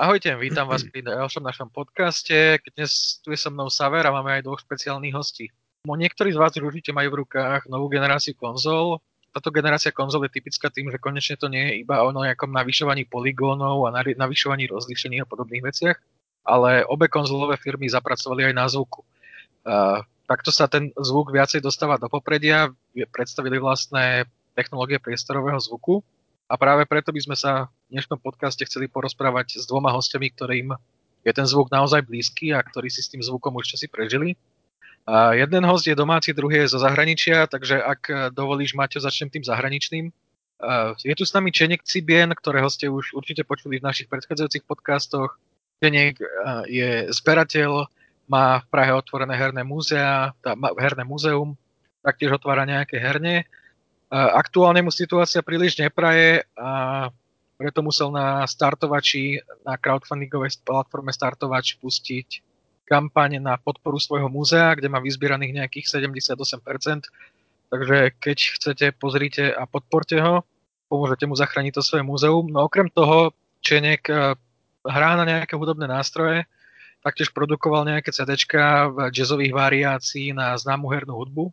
Ahojte, vítam vás pri ďalšom našom podcaste. Dnes tu je so mnou Saver a máme aj dvoch špeciálnych hostí. Niektorí z vás určite majú v rukách novú generáciu konzol. Táto generácia konzol je typická tým, že konečne to nie je iba o nejakom navyšovaní poligónov a navyšovaní rozlíšení a podobných veciach, ale obe konzolové firmy zapracovali aj na zvuku. Takto sa ten zvuk viacej dostáva do popredia, predstavili vlastné technológie priestorového zvuku, a práve preto by sme sa v dnešnom podcaste chceli porozprávať s dvoma hostiami, ktorým je ten zvuk naozaj blízky a ktorí si s tým zvukom už si prežili. A jeden host je domáci, druhý je zo zahraničia, takže ak dovolíš, Maťo, začnem tým zahraničným. Je tu s nami Čenek Cibien, ktorého ste už určite počuli v našich predchádzajúcich podcastoch. Čenek je zberateľ, má v Prahe otvorené herné múzea, herné múzeum, taktiež otvára nejaké herne Aktuálne mu situácia príliš nepraje a preto musel na startovači, na crowdfundingovej platforme Startovač pustiť kampaň na podporu svojho múzea, kde má vyzbieraných nejakých 78%. Takže keď chcete, pozrite a podporte ho. Pomôžete mu zachrániť to svoje múzeum. No okrem toho, Čenek e, hrá na nejaké hudobné nástroje, taktiež produkoval nejaké CDčka v jazzových variácií na známu hernú hudbu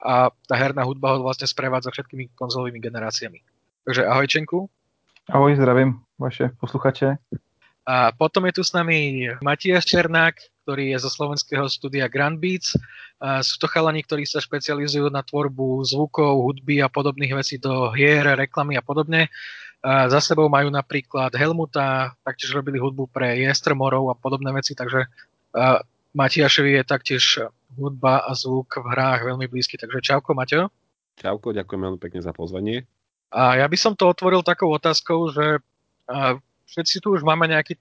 a tá herná hudba ho vlastne sprevádza všetkými konzolovými generáciami. Takže ahoj Čenku. Ahoj, zdravím vaše posluchače. A potom je tu s nami Matias Černák, ktorý je zo slovenského studia Grand Beats. A sú to chalani, ktorí sa špecializujú na tvorbu zvukov, hudby a podobných vecí do hier, reklamy a podobne. A za sebou majú napríklad Helmuta, taktiež robili hudbu pre Jestrmorov a podobné veci, takže Matiašovi je taktiež hudba a zvuk v hrách veľmi blízky. Takže čauko, Maťo. Čauko, ďakujem veľmi pekne za pozvanie. A ja by som to otvoril takou otázkou, že všetci tu už máme nejaký,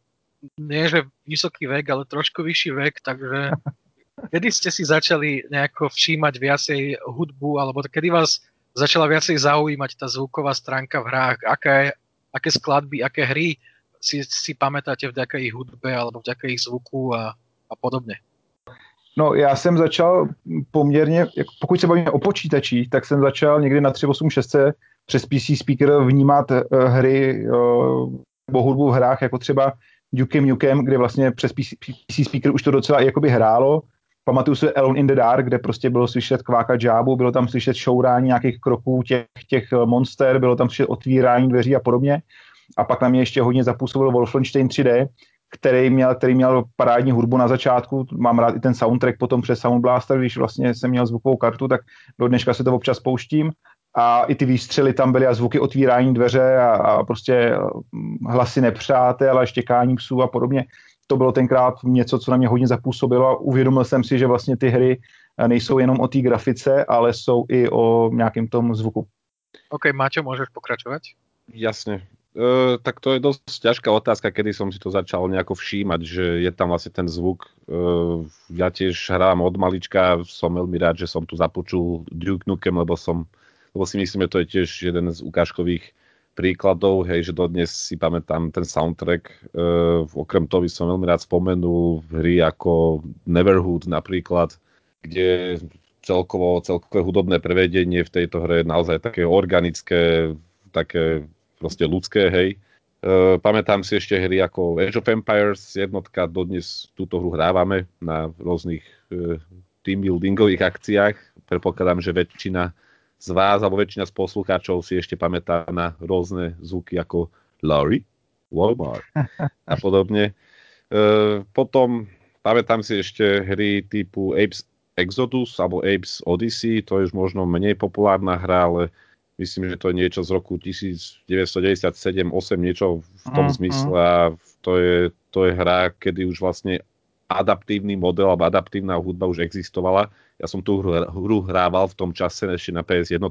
nie že vysoký vek, ale trošku vyšší vek, takže kedy ste si začali nejako všímať viacej hudbu, alebo kedy vás začala viacej zaujímať tá zvuková stránka v hrách, aké, aké skladby, aké hry si, si pamätáte vďaka ich hudbe alebo vďaka ich zvuku a, a podobne? No já jsem začal poměrně, pokud se bavíme o počítačích, tak jsem začal někdy na 386 přes PC speaker vnímat uh, hry uh, nebo hudbu v hrách, jako třeba Duke Nukem, kde vlastně přes PC, speaker už to docela jakoby hrálo. Pamatuju si Alone in the Dark, kde prostě bylo slyšet kváka džábu, bylo tam slyšet šourání nějakých kroků těch, těch monster, bylo tam slyšet otvírání dveří a podobně. A pak na mě ještě hodně zapůsobil Wolfenstein 3D, který měl, který měl parádní hudbu na začátku, mám rád i ten soundtrack potom přes Sound Blaster, když vlastně jsem měl zvukovou kartu, tak do dneška se to občas pouštím a i ty výstřely tam byly a zvuky otvírání dveře a, a prostě hm, hlasy nepřátel a štěkání psů a podobně. To bylo tenkrát něco, co na mě hodně zapůsobilo a uvědomil jsem si, že vlastně ty hry nejsou jenom o té grafice, ale jsou i o nějakém tom zvuku. OK, Máťo, môžeš pokračovať? Jasne. Uh, tak to je dosť ťažká otázka, kedy som si to začal nejako všímať, že je tam vlastne ten zvuk. Uh, ja tiež hrám od malička, som veľmi rád, že som tu započul Duke Nukem, lebo som, lebo si myslím, že to je tiež jeden z ukážkových príkladov, hej, že dodnes si pamätám ten soundtrack. Uh, okrem toho by som veľmi rád spomenul hry ako Neverhood napríklad, kde celkovo, celkové hudobné prevedenie v tejto hre je naozaj také organické, také proste ľudské, hej. Uh, pamätám si ešte hry ako Age of Empires jednotka, dodnes túto hru hrávame na rôznych uh, team buildingových akciách. Predpokladám, že väčšina z vás alebo väčšina z poslucháčov si ešte pamätá na rôzne zvuky ako Larry, Walmart a podobne. Uh, potom pamätám si ešte hry typu Apes Exodus alebo Apes Odyssey, to je už možno menej populárna hra, ale Myslím, že to je niečo z roku 1997-8, niečo v tom mm, zmysle a to je, to je hra, kedy už vlastne adaptívny model alebo adaptívna hudba už existovala. Ja som tú hru, hru hrával v tom čase ešte na PS1,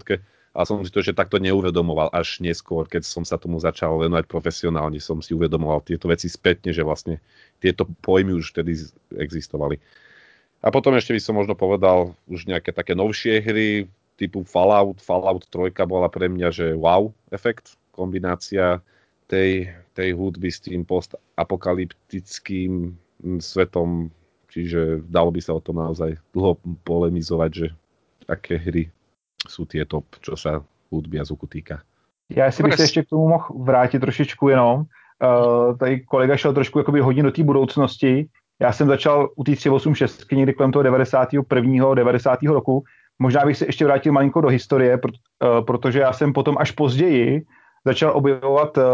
ale som si to že takto neuvedomoval až neskôr, keď som sa tomu začal venovať profesionálne, som si uvedomoval tieto veci spätne, že vlastne tieto pojmy už vtedy existovali. A potom ešte by som možno povedal už nejaké také novšie hry, typu Fallout. Fallout 3 bola pre mňa, že wow efekt, kombinácia tej, tej hudby s tým postapokalyptickým svetom, čiže dalo by sa o tom naozaj dlho polemizovať, že aké hry sú tie top, čo sa hudby a zvuku týka. Já si bych se ještě k tomu mohl vrátit trošičku jenom Uh, tady kolega šel trošku jakoby hodně do té budoucnosti. Já jsem začal u té 386 někdy kolem toho 91. 90. roku. Možná bych se ještě vrátil malinko do historie, uh, protože já jsem potom až později začal objevovat uh,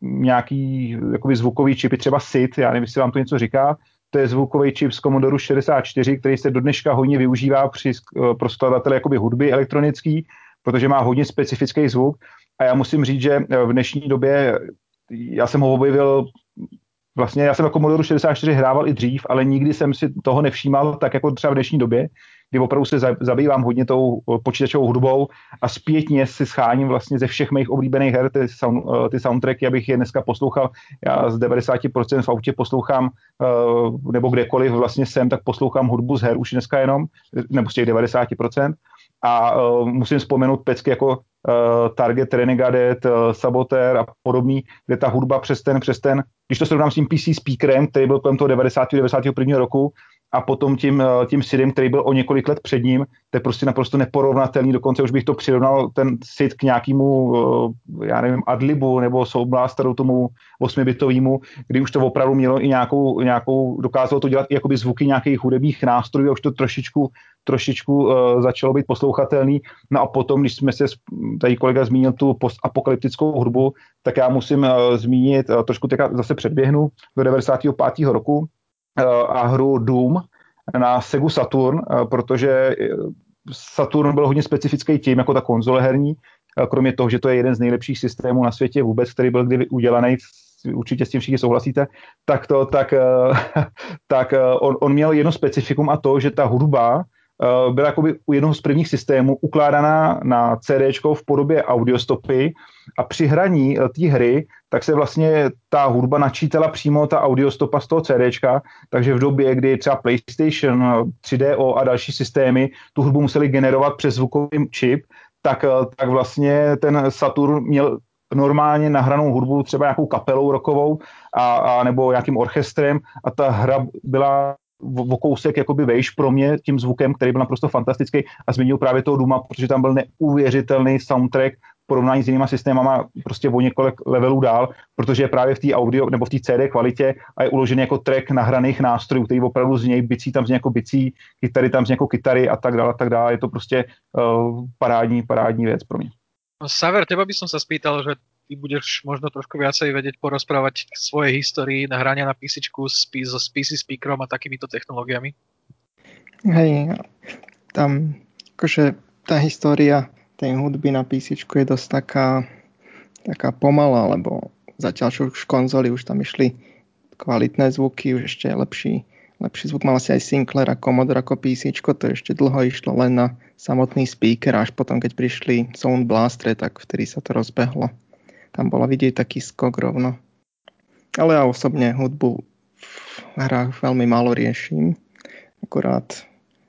nějaký jakoby zvukový čipy, třeba SID, já nevím, jestli vám to něco říká, to je zvukový čip z Commodore 64, který se do dneška hodně využívá při, uh, pro skladatele jakoby hudby elektronický, protože má hodně specifický zvuk. A já musím říct, že v dnešní době já jsem ho objevil vlastně já jsem na Commodore 64 hrával i dřív, ale nikdy jsem si toho nevšímal tak jako třeba v dnešní době, kdy opravdu se zabývám hodně tou počítačovou hudbou a zpětně si scháním vlastně ze všech mých oblíbených her ty, sound, eh, ty soundtracky, abych je dneska poslouchal. Já z 90% v autě poslouchám, eh, nebo kdekoliv vlastně jsem, tak poslouchám hudbu z her už dneska jenom, nebo z těch 90%. A musím vzpomenout pecky jako Target, Renegade, uh, Saboteur a podobný, kde ta hudba přes ten, přes ten, když to srovnám s tím PC speakerem, který byl kolem toho 90. 91. roku, a potom tím, eh, tím Sidem, který byl o několik let před ním, to je prostě naprosto neporovnatelný, dokonce už bych to přirovnal ten Sid k nějakému, eh, já nevím, Adlibu nebo Soul Blasteru, tomu osmibitovému, kdy už to opravdu mělo i nějakou, nějakou dokázalo to dělat i jakoby zvuky nějakých hudebních nástrojů a už to trošičku, trošičku uh, začalo být poslouchatelný. No a potom, když jsme se, tady kolega zmínil tu postapokalyptickou hudbu, tak já musím uh, zmínit, uh, trošku teďka zase předběhnu, do 95. roku, Eh, a hru Doom na Segu Saturn, eh, protože Saturn byl hodně specifický tím, jako ta konzole herní, eh, kromě toho, že to je jeden z nejlepších systémů na světě vůbec, který byl kdy udělaný, určitě s tím všichni souhlasíte, tak, to, tak, tak on, on měl jedno specifikum a to, že ta hudba Eh, byla jakoby u jednoho z prvních systémů ukládaná na CD v podobě audiostopy a při hraní eh, té hry tak se vlastně ta hudba načítala přímo ta audiostopa z toho CD, takže v době, kdy třeba PlayStation, 3DO a další systémy tu hudbu museli generovat přes zvukový čip, tak, eh, tak vlastně ten Saturn měl normálně nahranou hudbu třeba nějakou kapelou rokovou a, a nebo nějakým orchestrem a ta hra byla o kousek jakoby vejš pro mě tím zvukem, který byl naprosto fantastický a zmínil právě toho Duma, protože tam byl neuvěřitelný soundtrack v porovnání s jinýma systémama prostě o několik levelů dál, protože je právě v té audio nebo v té CD kvalitě a je uložený jako track nahraných nástrojů, který opravdu z něj bicí tam z jako bicí, kytary tam z jako kytary a tak dále, a tak dále. Je to prostě uh, parádní, parádní věc pro mě. No, Saver, teba by som sa spýtal, že ty budeš možno trošku viacej vedieť porozprávať k svojej histórii nahrania na PC so PC speakerom a takýmito technológiami. Hej, tam akože tá história tej hudby na PC je dosť taká, taká pomalá, lebo zatiaľ čo už konzoli už tam išli kvalitné zvuky, už ešte lepší, lepší zvuk mal asi aj Sinclair a Commodore ako PC, to ešte dlho išlo len na samotný speaker, až potom keď prišli Sound Blaster, tak vtedy sa to rozbehlo tam bola vidieť taký skok rovno. Ale ja osobne hudbu v hrách veľmi málo riešim. Akurát,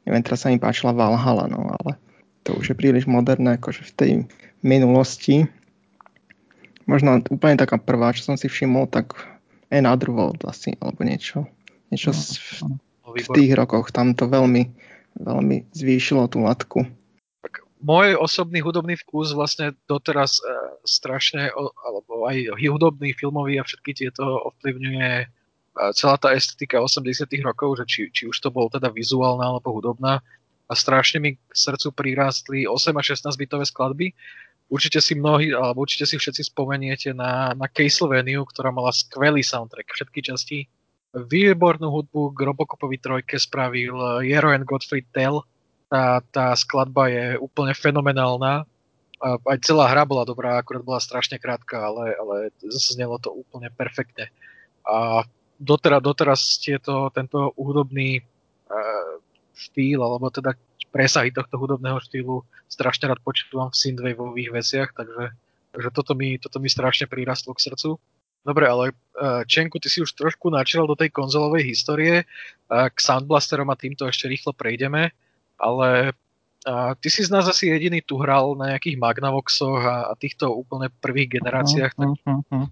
neviem, teraz sa mi páčila Valhalla, no ale to už je príliš moderné, akože v tej minulosti. Možno úplne taká prvá, čo som si všimol, tak Another World asi, alebo niečo. Niečo no, v, v tých rokoch. Tam to veľmi, veľmi zvýšilo tú latku môj osobný hudobný vkus vlastne doteraz e, strašne, alebo aj hudobný, filmový a všetky tieto ovplyvňuje e, celá tá estetika 80 rokov, že či, či už to bol teda vizuálna alebo hudobná a strašne mi k srdcu prirástli 8 a 16 bitové skladby. Určite si mnohí, alebo určite si všetci spomeniete na, na Castlevania, ktorá mala skvelý soundtrack, všetky časti. Výbornú hudbu k Robocopovi trojke spravil Jero and Gottfried Tell, tá, tá skladba je úplne fenomenálna. A aj celá hra bola dobrá, akurát bola strašne krátka, ale, ale znelo to úplne perfektne. A doteraz, doteraz tieto, tento hudobný uh, štýl, alebo teda presahy tohto hudobného štýlu strašne rád počúvam v synthwaveových veciach, takže, takže toto, mi, toto mi strašne prirastlo k srdcu. Dobre, ale uh, Čenku, ty si už trošku načíral do tej konzolovej histórie, uh, k Soundblasterom a týmto ešte rýchlo prejdeme ale a ty si z nás asi jediný tu hral na nejakých Magnavoxoch a, a týchto úplne prvých generáciách, tak uh, uh, uh.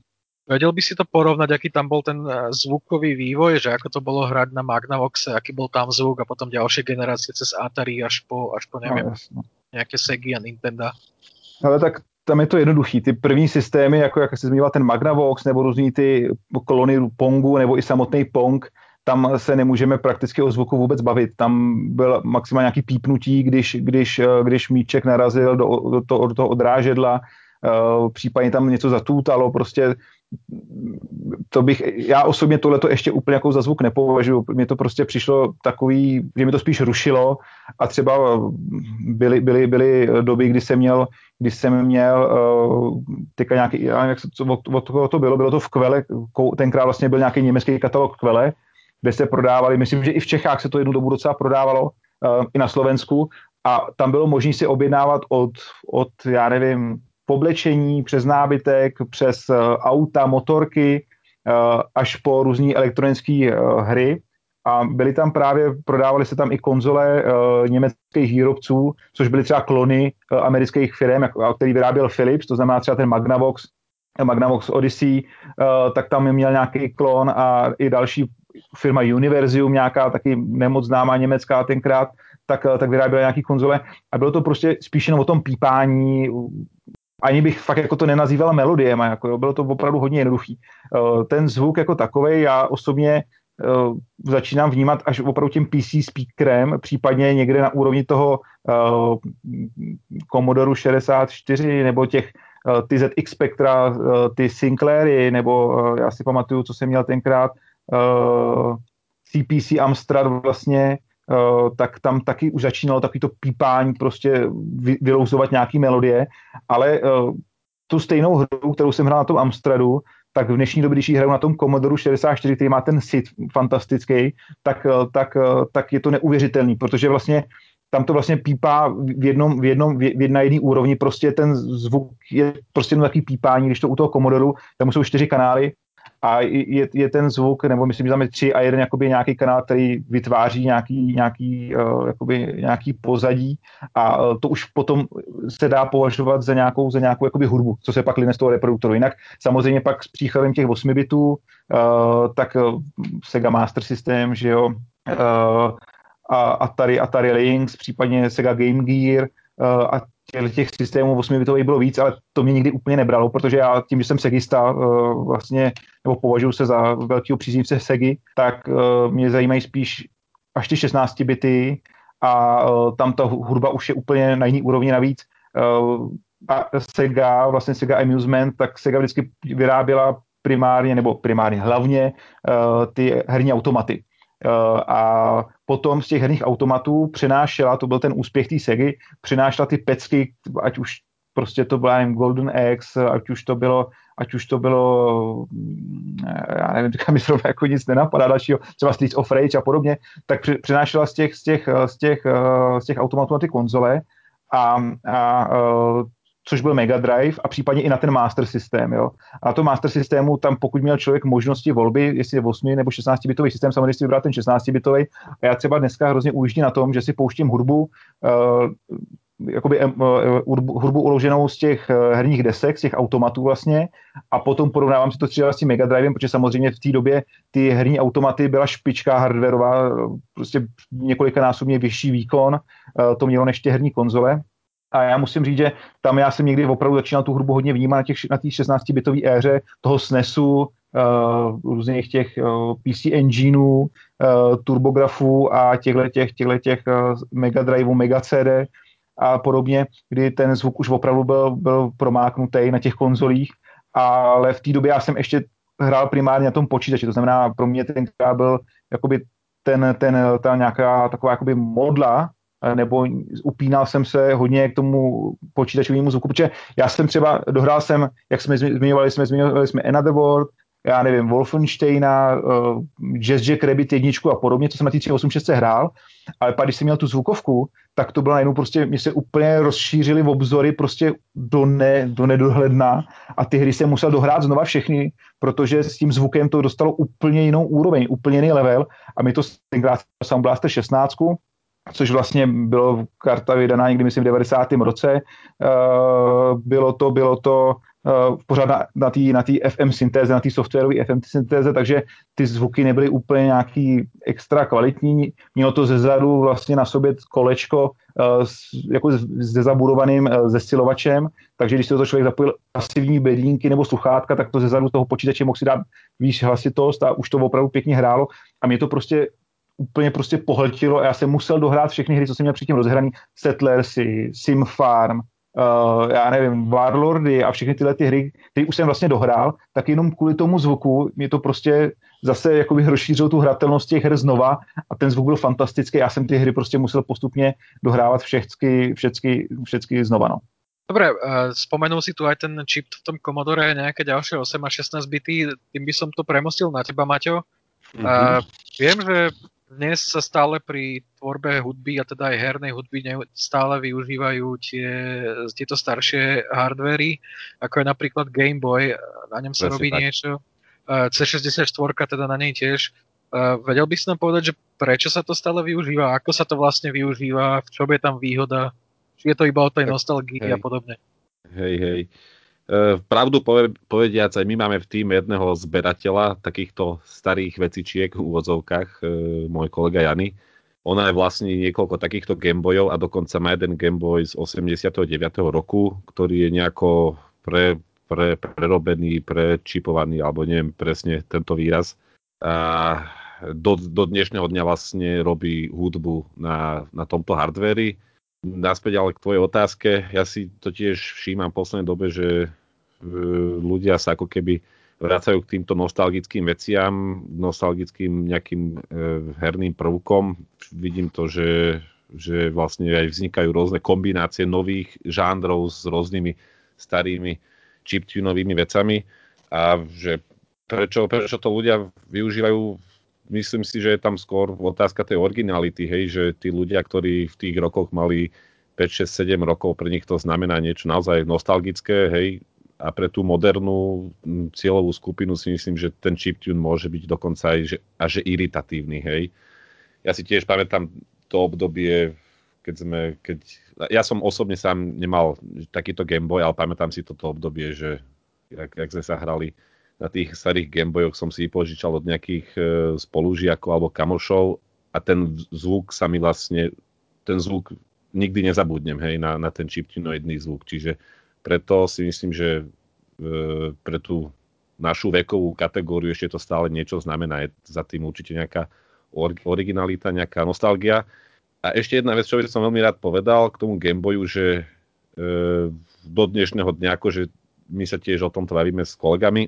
vedel by si to porovnať, aký tam bol ten zvukový vývoj, že ako to bolo hrať na Magnavoxe, aký bol tam zvuk a potom ďalšie generácie cez Atari až po, až po neviem, no, nejaké Sega a Nintendo. Ale tak tam je to jednoduchý. Ty první systémy, jako jak se zmínila ten Magnavox, nebo různý ty kolony Pongu, nebo i samotný Pong, tam se nemůžeme prakticky o zvuku vůbec bavit. Tam byl maximálně nějaký pípnutí, když, když, když míček narazil do, do, to, do toho odrážedla, uh, případně tam něco zatůtalo, prostě to bych, já osobně tohleto ještě úplně jako za zvuk nepovažuji. Mně to prostě přišlo takový, že mi to spíš rušilo a třeba byly, byly, byly doby, kdy jsem měl, kdy jsem měl teďka nějaký, já jak se, od, od toho to bylo, bylo to v Kvele, tenkrát vlastně byl nějaký německý katalog Kvele, kde se prodávali, myslím, že i v Čechách se to jednu dobu docela prodávalo, uh, i na Slovensku, a tam bylo možné si objednávat od, od, já nevím, poblečení, přes nábytek, přes uh, auta, motorky, uh, až po různé elektronické hry. A byly tam právě, prodávali se tam i konzole německých výrobců, což byly třeba klony amerických firm, který vyráběl Philips, to znamená třeba ten Magnavox, Magnavox Odyssey, tak tam měl nějaký klon a i další firma Univerzium, nějaká taky nemoc známá německá tenkrát, tak, tak vyráběla nějaký konzole a bylo to prostě spíš jenom o tom pípání, ani bych fakt jako to nenazýval melodiem, jako jo, bylo to opravdu hodně jednoduchý. Eh, ten zvuk jako takový, já osobně uh, začínám vnímat až opravdu tím PC speakerem, případně někde na úrovni toho Commodore 64 nebo těch ty ZX Spectra, ty Sinclairy, nebo já si pamatuju, co jsem měl tenkrát, CPC Amstrad vlastně, uh, tak tam taky už začínalo takový to pípání, prostě vy, vylouzovat nějaký melodie, ale uh, tu stejnou hru, kterou jsem hrál na tom Amstradu, tak v dnešní době, když ji hraju na tom Commodore 64, který má ten sit fantastický, tak, tak, tak je to neuvěřitelný, protože vlastně tam to vlastně pípá v jednom, v jednom, v jedné jedné úrovni, prostě ten zvuk je prostě jenom takový pípání, když to u toho Commodore, tam jsou čtyři kanály a je, je ten zvuk, nebo myslím, že tam je tři a jeden jakoby nějaký kanál, který vytváří nějaký, nějaký, uh, jakoby nějaký pozadí a uh, to už potom se dá považovat za nějakou, za nějakou jakoby hudbu, co se pak line z toho reproduktoru. Jinak samozřejmě pak s příchodem těch 8 bitů, uh, tak uh, Sega Master System, že jo, uh, a Atari, Atari Lynx, případně Sega Game Gear a těch, systémů 8 bitových bylo víc, ale to mě nikdy úplně nebralo, protože já tím, že jsem segista uh, vlastně, nebo považuji se za velkého příznivce Segy, tak uh, mě zajímají spíš až ty 16 bity a uh, tam ta hudba už je úplně na jiný úrovni navíc. A Sega, vlastně Sega Amusement, tak Sega vždycky vyráběla primárně, nebo primárně hlavně ty herní automaty. A potom z těch herních automatů přenášela, to byl ten úspěch té Segy, přenášela ty pecky, ať už prostě to byla jen Golden X, ať už to bylo, ať už to bylo, já nevím, teďka mi zrovna jako nic nenapadá dalšího, třeba Streets of Rage a podobně, tak přenášela z těch, z těch, z těch, z těch automatů na ty konzole a, a což byl Mega Drive a případně i na ten Master systém. Jo. A tom Master systému tam pokud měl člověk možnosti volby, jestli je 8 nebo 16 bitový systém, samozřejmě si vybral ten 16 bitový. A já třeba dneska hrozně ujíždím na tom, že si pouštím hudbu, uh, jakoby uh, hudbu uloženou z těch herních desek, z těch automatů vlastně a potom porovnávám si to třeba s tím Mega Drivem, protože samozřejmě v té době ty herní automaty byla špička hardwareová, prostě několikanásobně vyšší výkon, uh, to mělo než ty herní konzole a já musím říct, že tam já jsem někdy opravdu začínal tu hudbu hodně vnímat na těch 16-bitové éře toho SNESu, uh, různých těch uh, PC engineů, uh, turbografů a těchto těch, těchto těch uh, Mega Driveů, Mega CD a podobně, kdy ten zvuk už opravdu byl, byl promáknutý na těch konzolích, ale v té době já jsem ještě hrál primárně na tom počítači, to znamená pro mě ten byl jakoby ten, ten, ta nějaká taková jakoby modla, nebo upínal jsem se hodně k tomu počítačovému zvuku, protože já jsem třeba, dohrál jsem, jak jsme zmiňovali, jsme zmiňovali jsme Another World, já nevím, Wolfensteina, uh, Jazz Jack Rabbit jedničku a podobně, co jsem na té 386 hrál, ale pak, když jsem měl tu zvukovku, tak to bylo najednou prostě, mě se úplně rozšířily obzory prostě do, ne, do nedohledna a ty hry jsem musel dohrát znova všechny, protože s tím zvukem to dostalo úplně jinou úroveň, úplně jiný level a mi to tenkrát Sound Blaster 16, což vlastně bylo karta vydaná někdy, myslím, v 90. roce. Uh, bylo to, bylo to uh, pořád na, na té FM syntéze, na té softwarové FM syntéze, takže ty zvuky nebyly úplně nějaký extra kvalitní. Mělo to zezadu vlastně na sobě kolečko uh, s, jako se zabudovaným zesilovačem, takže když se to člověk zapojil pasivní bedínky nebo sluchátka, tak to zezadu toho počítače mohl si dát víc hlasitost a už to opravdu pěkně hrálo a mě to prostě úplně prostě pohltilo a já jsem musel dohrát všechny hry, co jsem měl předtím rozhraný, Settlersy, Sim Farm, uh, já nevím, Warlordy a všechny tyhle ty hry, které už jsem vlastně dohrál, tak jenom kvůli tomu zvuku mě to prostě zase jakoby rozšířilo tu hratelnost těch her znova a ten zvuk byl fantastický. Já jsem ty hry prostě musel postupně dohrávat všechny, všechny, všechny znova. No. Dobre, uh, spomenul si tu aj ten čip v tom Commodore, nejaké ďalšie 8 a 16 bity, tým by som to premostil na teba, Maťo. Mm-hmm. Uh, viem, že dnes sa stále pri tvorbe hudby a teda aj hernej hudby stále využívajú tie, tieto staršie hardvery, ako je napríklad Game Boy, na ňom sa Presne robí tak. niečo. C64 teda na nej tiež. Vedel by si nám povedať, že prečo sa to stále využíva, ako sa to vlastne využíva, v čom je tam výhoda, či je to iba o tej nostalgii a podobne. Hej, hej. E, pravdu povediac, aj my máme v týme jedného zberateľa takýchto starých vecičiek v úvodzovkách, e, môj kolega Jany. Ona je vlastne niekoľko takýchto Gameboyov a dokonca má jeden Gameboy z 89. roku, ktorý je nejako pre, pre, prerobený, prečipovaný, alebo neviem presne tento výraz. A do, do dnešného dňa vlastne robí hudbu na, na tomto hardveri naspäť ale k tvojej otázke, ja si to tiež všímam v poslednej dobe, že e, ľudia sa ako keby vracajú k týmto nostalgickým veciam, nostalgickým nejakým e, herným prvkom. Vidím to, že, že vlastne aj vznikajú rôzne kombinácie nových žánrov s rôznymi starými chiptunovými vecami a že prečo, prečo to ľudia využívajú myslím si, že je tam skôr otázka tej originality, hej, že tí ľudia, ktorí v tých rokoch mali 5, 6, 7 rokov, pre nich to znamená niečo naozaj nostalgické, hej, a pre tú modernú cieľovú skupinu si myslím, že ten chiptune môže byť dokonca aj že, až iritatívny, hej. Ja si tiež pamätám to obdobie, keď sme, keď, ja som osobne sám nemal takýto Gameboy, ale pamätám si toto obdobie, že jak, jak sme sa hrali na tých starých Gameboyoch som si požičal od nejakých e, spolužiakov alebo kamošov a ten zvuk sa mi vlastne, ten zvuk nikdy nezabudnem, hej, na, na ten chiptinoidný zvuk. Čiže preto si myslím, že e, pre tú našu vekovú kategóriu ešte to stále niečo znamená. Je za tým určite nejaká originalita, nejaká nostalgia. A ešte jedna vec, čo by som veľmi rád povedal k tomu Gameboyu, že e, do dnešného dňa akože my sa tiež o tomto bavíme s kolegami.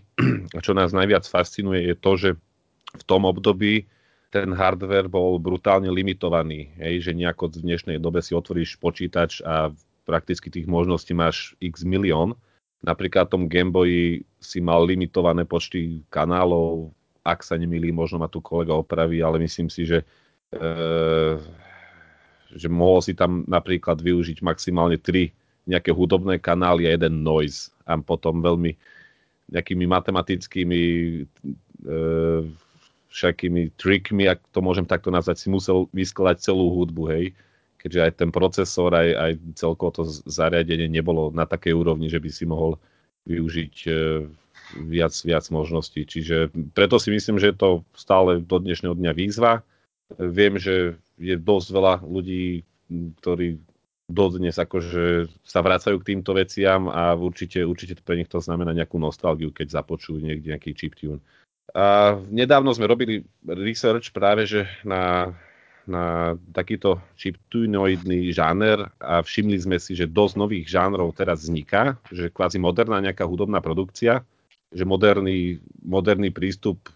A čo nás najviac fascinuje je to, že v tom období ten hardware bol brutálne limitovaný. Hej, že nejako v dnešnej dobe si otvoríš počítač a prakticky tých možností máš x milión. Napríklad v tom Gameboyi si mal limitované počty kanálov, ak sa nemýli, možno ma tu kolega opraví, ale myslím si, že, e, že mohol si tam napríklad využiť maximálne 3 nejaké hudobné kanály a jeden noise a potom veľmi nejakými matematickými e, všakými trikmi, ak to môžem takto nazvať, si musel vyskladať celú hudbu, hej. Keďže aj ten procesor, aj, aj celkovo to zariadenie nebolo na takej úrovni, že by si mohol využiť e, viac, viac možností. Čiže preto si myslím, že je to stále do dnešného dňa výzva. Viem, že je dosť veľa ľudí, ktorí dodnes akože sa vracajú k týmto veciam a určite, určite pre nich to znamená nejakú nostalgiu, keď započujú niekde nejaký chiptune. A nedávno sme robili research práve, že na, na takýto chiptunoidný žáner a všimli sme si, že dosť nových žánrov teraz vzniká, že kvázi moderná nejaká hudobná produkcia, že moderný, moderný prístup e,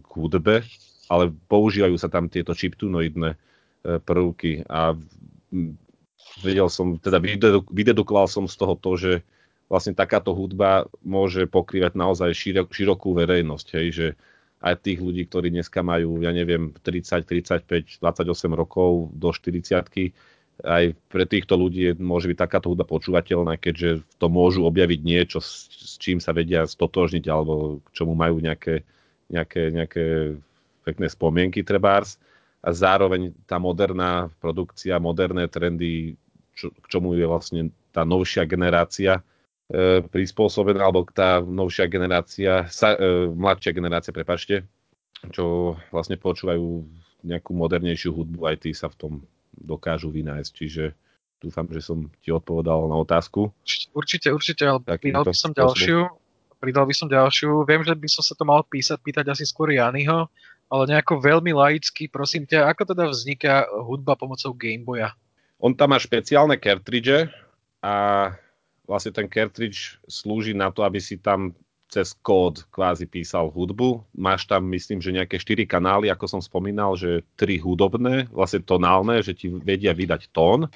k hudbe, ale používajú sa tam tieto chiptunoidné e, prvky a vedel som, teda vydedukoval som z toho to, že vlastne takáto hudba môže pokrývať naozaj širok, širokú verejnosť, hej, že aj tých ľudí, ktorí dneska majú, ja neviem, 30, 35, 28 rokov do 40 aj pre týchto ľudí môže byť takáto hudba počúvateľná, keďže to môžu objaviť niečo, s, s čím sa vedia stotožniť, alebo k čomu majú nejaké, nejaké, nejaké pekné spomienky trebárs. A zároveň tá moderná produkcia, moderné trendy čo, k čomu je vlastne tá novšia generácia, prispôsobená, alebo tá novšia generácia, sa, e, mladšia generácia, prepačte, čo vlastne počúvajú nejakú modernejšiu hudbu, aj tí sa v tom dokážu vynájsť. Čiže dúfam, že som ti odpovedal na otázku. Určite, určite, ale pridal by som ďalšiu. Pridal by som ďalšiu. Viem, že by som sa to mal písať, pýtať asi skôr Janyho, ale nejako veľmi laicky, prosím ťa, ako teda vzniká hudba pomocou Gameboya? On tam má špeciálne cartridge a vlastne ten cartridge slúži na to, aby si tam cez kód kvázi písal hudbu. Máš tam, myslím, že nejaké 4 kanály, ako som spomínal, že 3 hudobné, vlastne tonálne, že ti vedia vydať tón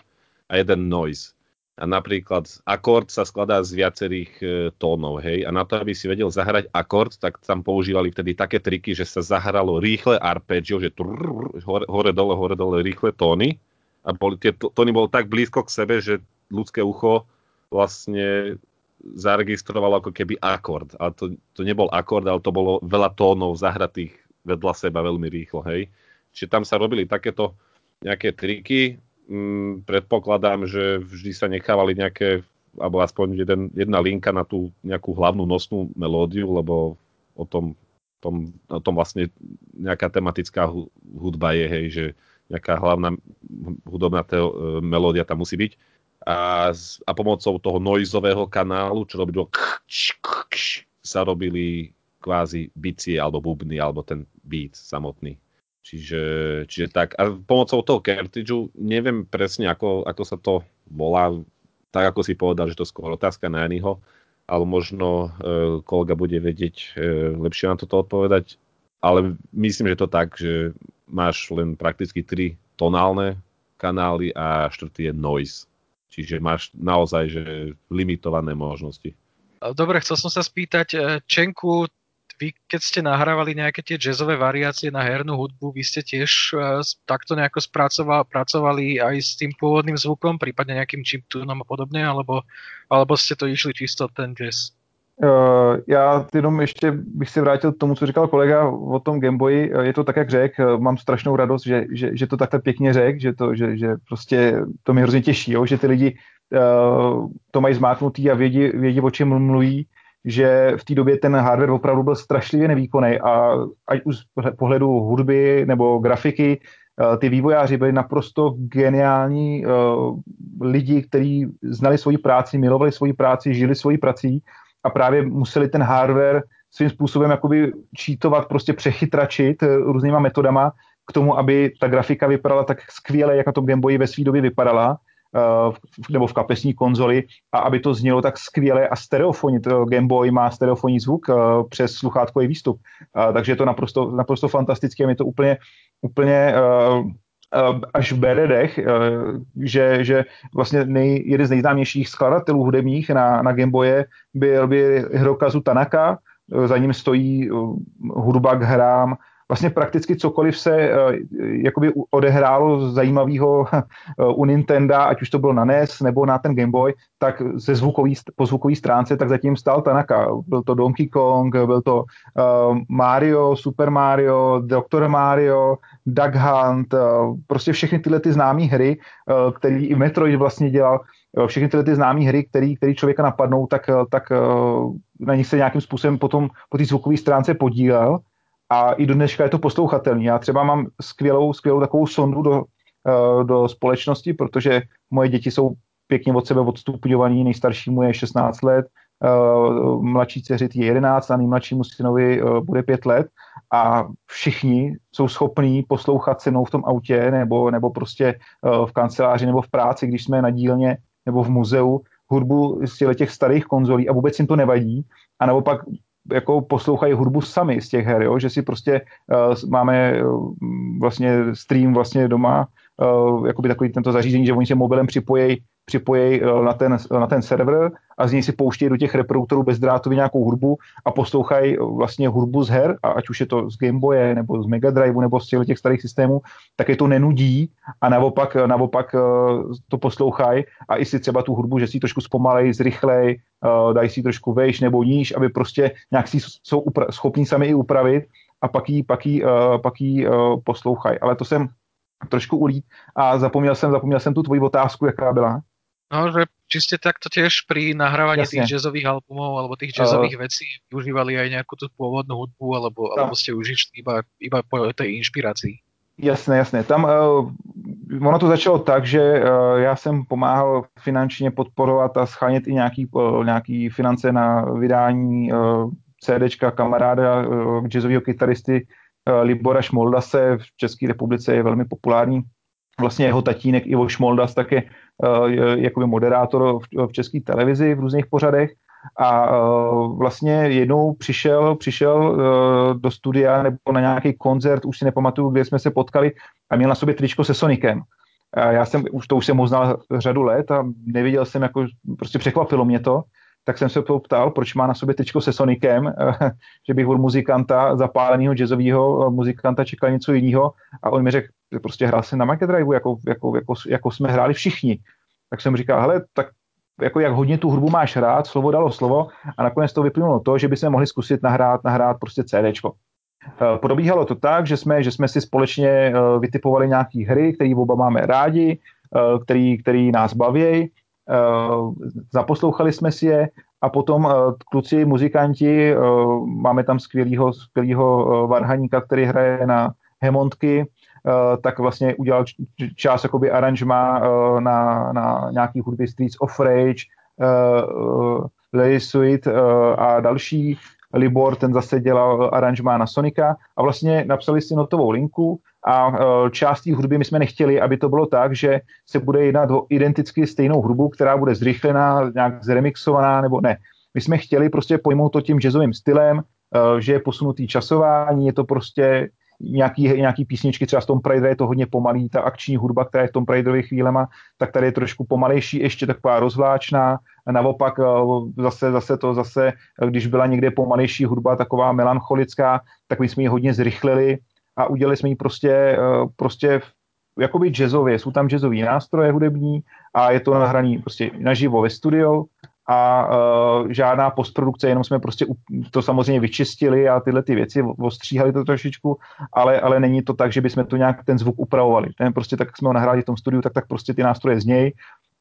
a jeden noise. A napríklad akord sa skladá z viacerých e, tónov, hej. A na to, aby si vedel zahrať akord, tak tam používali vtedy také triky, že sa zahralo rýchle arpeggio, že trrr, hore, hore, dole, hore, dole, rýchle tóny. A boli, tie tóny boli tak blízko k sebe, že ľudské ucho vlastne zaregistrovalo ako keby akord. A to, to nebol akord, ale to bolo veľa tónov zahratých vedľa seba veľmi rýchlo, hej. Čiže tam sa robili takéto nejaké triky. Mm, predpokladám, že vždy sa nechávali nejaké, alebo aspoň jeden, jedna linka na tú nejakú hlavnú nosnú melódiu, lebo o tom, tom, o tom vlastne nejaká tematická hudba je, hej, že nejaká hlavná hudobná te- melódia tam musí byť a, a pomocou toho noizového kanálu, čo robilo sa robili kvázi bicie alebo bubny alebo ten beat samotný. Čiže, čiže tak. A pomocou toho cartridgeu neviem presne, ako, ako sa to volá. Tak ako si povedal, že to skôr otázka na Janyho, ale možno e, kolega bude vedieť e, lepšie na toto odpovedať. Ale myslím, že to tak, že máš len prakticky tri tonálne kanály a štvrtý je noise. Čiže máš naozaj že limitované možnosti. Dobre, chcel som sa spýtať, e, Čenku, vy keď ste nahrávali nejaké tie jazzové variácie na hernú hudbu, vy ste tiež uh, takto nejako pracovali aj s tým pôvodným zvukom, prípadne nejakým chiptunom a podobne, alebo, alebo ste to išli čisto ten jazz? Uh, já jenom ještě bych se vrátil k tomu, co říkal kolega o tom Gameboyi. Je to tak, jak řekl, mám strašnou radost, že, že, že to takhle pěkně řekl, že, to, že, že prostě to mě hrozně těší, jo? že ty lidi uh, to mají zmáknutý a vědí, vědí, o čem mluví, že v té době ten hardware opravdu byl strašlivě nevýkonný a ať už z pohledu hudby nebo grafiky, ty vývojáři byli naprosto geniální uh, lidi, kteří znali svoji práci, milovali svoji práci, žili svoji prací a právě museli ten hardware svým způsobem jakoby čítovat, prostě přechytračit eh, různýma metodama k tomu, aby ta grafika vypadala tak skvěle, jak na tom Gameboyi ve své době vypadala, uh, nebo v kapesní konzoli, a aby to znělo tak skvěle a stereofonní. To Gameboy má stereofonní zvuk uh, přes sluchátkový výstup, takže je to naprosto, naprosto fantastické. Je to úplně, úplně Eh, až v Beredech, eh, že, že vlastně nej, jeden z nejznámějších skladatelů hudebních na, na Gameboye byl by Hirokazu Tanaka, eh, za ním stojí hudba k hrám vlastně prakticky cokoliv se uh, jakoby odehrálo zajímavého uh, u Nintendo, ať už to bylo na NES nebo na ten Game Boy, tak ze zvukový, po zvukové stránce, tak zatím stál Tanaka. Byl to Donkey Kong, byl to uh, Mario, Super Mario, Dr. Mario, Duck Hunt, prostě všechny tyhle ty známé hry, který i Metroid vlastně dělal, všechny tyhle ty známé hry, který, který člověka napadnou, tak, tak na nich se nějakým způsobem potom po té zvukové stránce podílel a i do dneška je to poslouchatelný. Já třeba mám skvělou, skvělou takovou sondu do, uh, do společnosti, protože moje děti jsou pěkně od sebe odstupňovaný, nejstaršímu je 16 let, uh, mladší dceři je 11 a nejmladšímu synovi uh, bude 5 let a všichni jsou schopní poslouchat se mnou v tom autě nebo, nebo prostě v kanceláři nebo v práci, když jsme na dílně nebo v muzeu, hudbu z těch starých konzolí a vůbec jim to nevadí. A naopak jako poslouchají hudbu sami z těch her, jo? že si prostě uh, máme uh, vlastně stream vlastně doma, uh, jakoby takový tento zařízení, že oni se mobilem připojí připojí uh, na ten, na ten server a z něj si pouštějí do těch reproduktorů bezdrátově nějakou hudbu a poslouchají vlastně hudbu z her, a ať už je to z Game Boye, nebo z Mega Drive, nebo z těch starých systémů, tak je to nenudí a naopak, naopak to poslouchají a i si třeba tu hudbu, že si trošku zpomalej, zrychlej, dají si trošku vejš nebo níž, aby prostě nějak si jsou upra- schopní sami i upravit a pak jí, pak jí, pak jí poslouchají. Ale to jsem trošku ulít a zapomněl jsem, zapomněl jsem tu tvoji otázku, jaká byla. No, že či ste takto tiež pri nahrávaní Jasne. tých jazzových albumov alebo tých jazzových uh, vecí využívali aj nejakú tú pôvodnú hudbu alebo, alebo ste už išli iba, iba po tej inšpirácii? Jasné, jasné. Tam uh, ono to začalo tak, že uh, já jsem pomáhal finančně podporovat a schánět i nějaký, uh, nějaký finance na vydání uh, CDčka kamaráda uh, jazzového kytaristy uh, Libora Šmoldase v České republice je velmi populární. Vlastně jeho tatínek Ivo Šmoldas tak je uh, jakoby moderátor v, v české televizi v různých pořadech a uh, vlastně jednou přišel, přišel uh, do studia nebo na nějaký koncert, už si nepamatuju, kde jsme se potkali a měl na sobě tričko se Sonikem. A já jsem, už to už jsem ho znal řadu let a neviděl jsem, jako, prostě překvapilo mě to, tak jsem se to ptal, proč má na sobě tričko se Sonikem, že bych od muzikanta, zapáleného jazzového muzikanta čekal něco jiného a on mi řekl, že prostě hrál jsem na Mega Drive, jako, jako, jako, jako jsme hráli všichni. Tak jsem říkal, hele, tak jako jak hodně tu hudbu máš hrát, slovo dalo slovo a nakonec to vyplynulo to, že by se mohli zkusit nahrát, nahrát prostě CDčko. Eh, probíhalo to tak, že jsme, že jsme si společně eh, vytipovali nějaké hry, které oba máme rádi, eh, který, který nás baví, zaposlouchali jsme si je a potom kluci, muzikanti, máme tam skvělýho, skvělýho varhaníka, který hraje na hemontky, Eh, tak vlastně udělal část jakoby aranžma eh, na, na nějaký hudby Streets of Rage, eh, Lady Sweet a další. Libor, ten zase dělal aranžma na Sonika a vlastně napsali si notovou linku a část té hudby my jsme nechtěli, aby to bylo tak, že se bude jednat o identicky stejnou hudbu, která bude zrychlená, nějak zremixovaná, nebo ne. My jsme chtěli prostě pojmout to tím jazzovým stylem, že je posunutý časování, je to prostě nějaký, nějaký písničky, třeba v tom Raider je to hodně pomalý, ta akční hudba, která je v tom Raiderových chvílema, tak tady je trošku pomalejší, ještě taková rozvláčná, naopak eh, zase, zase to zase, když byla někde pomalejší hudba, taková melancholická, tak my jsme ji hodně zrychlili a udělali jsme ji prostě, eh, prostě jakoby jazzově, jsou tam jazzový nástroje hudební a je to nahraný prostě naživo ve studio a uh, žádná postprodukce, jenom jsme prostě to samozřejmě vyčistili a tyhle ty věci ostříhali to trošičku, ale, ale není to tak, že bychom to nějak ten zvuk upravovali. Ten prostě tak, jak jsme ho nahráli v tom studiu, tak tak prostě ty nástroje znějí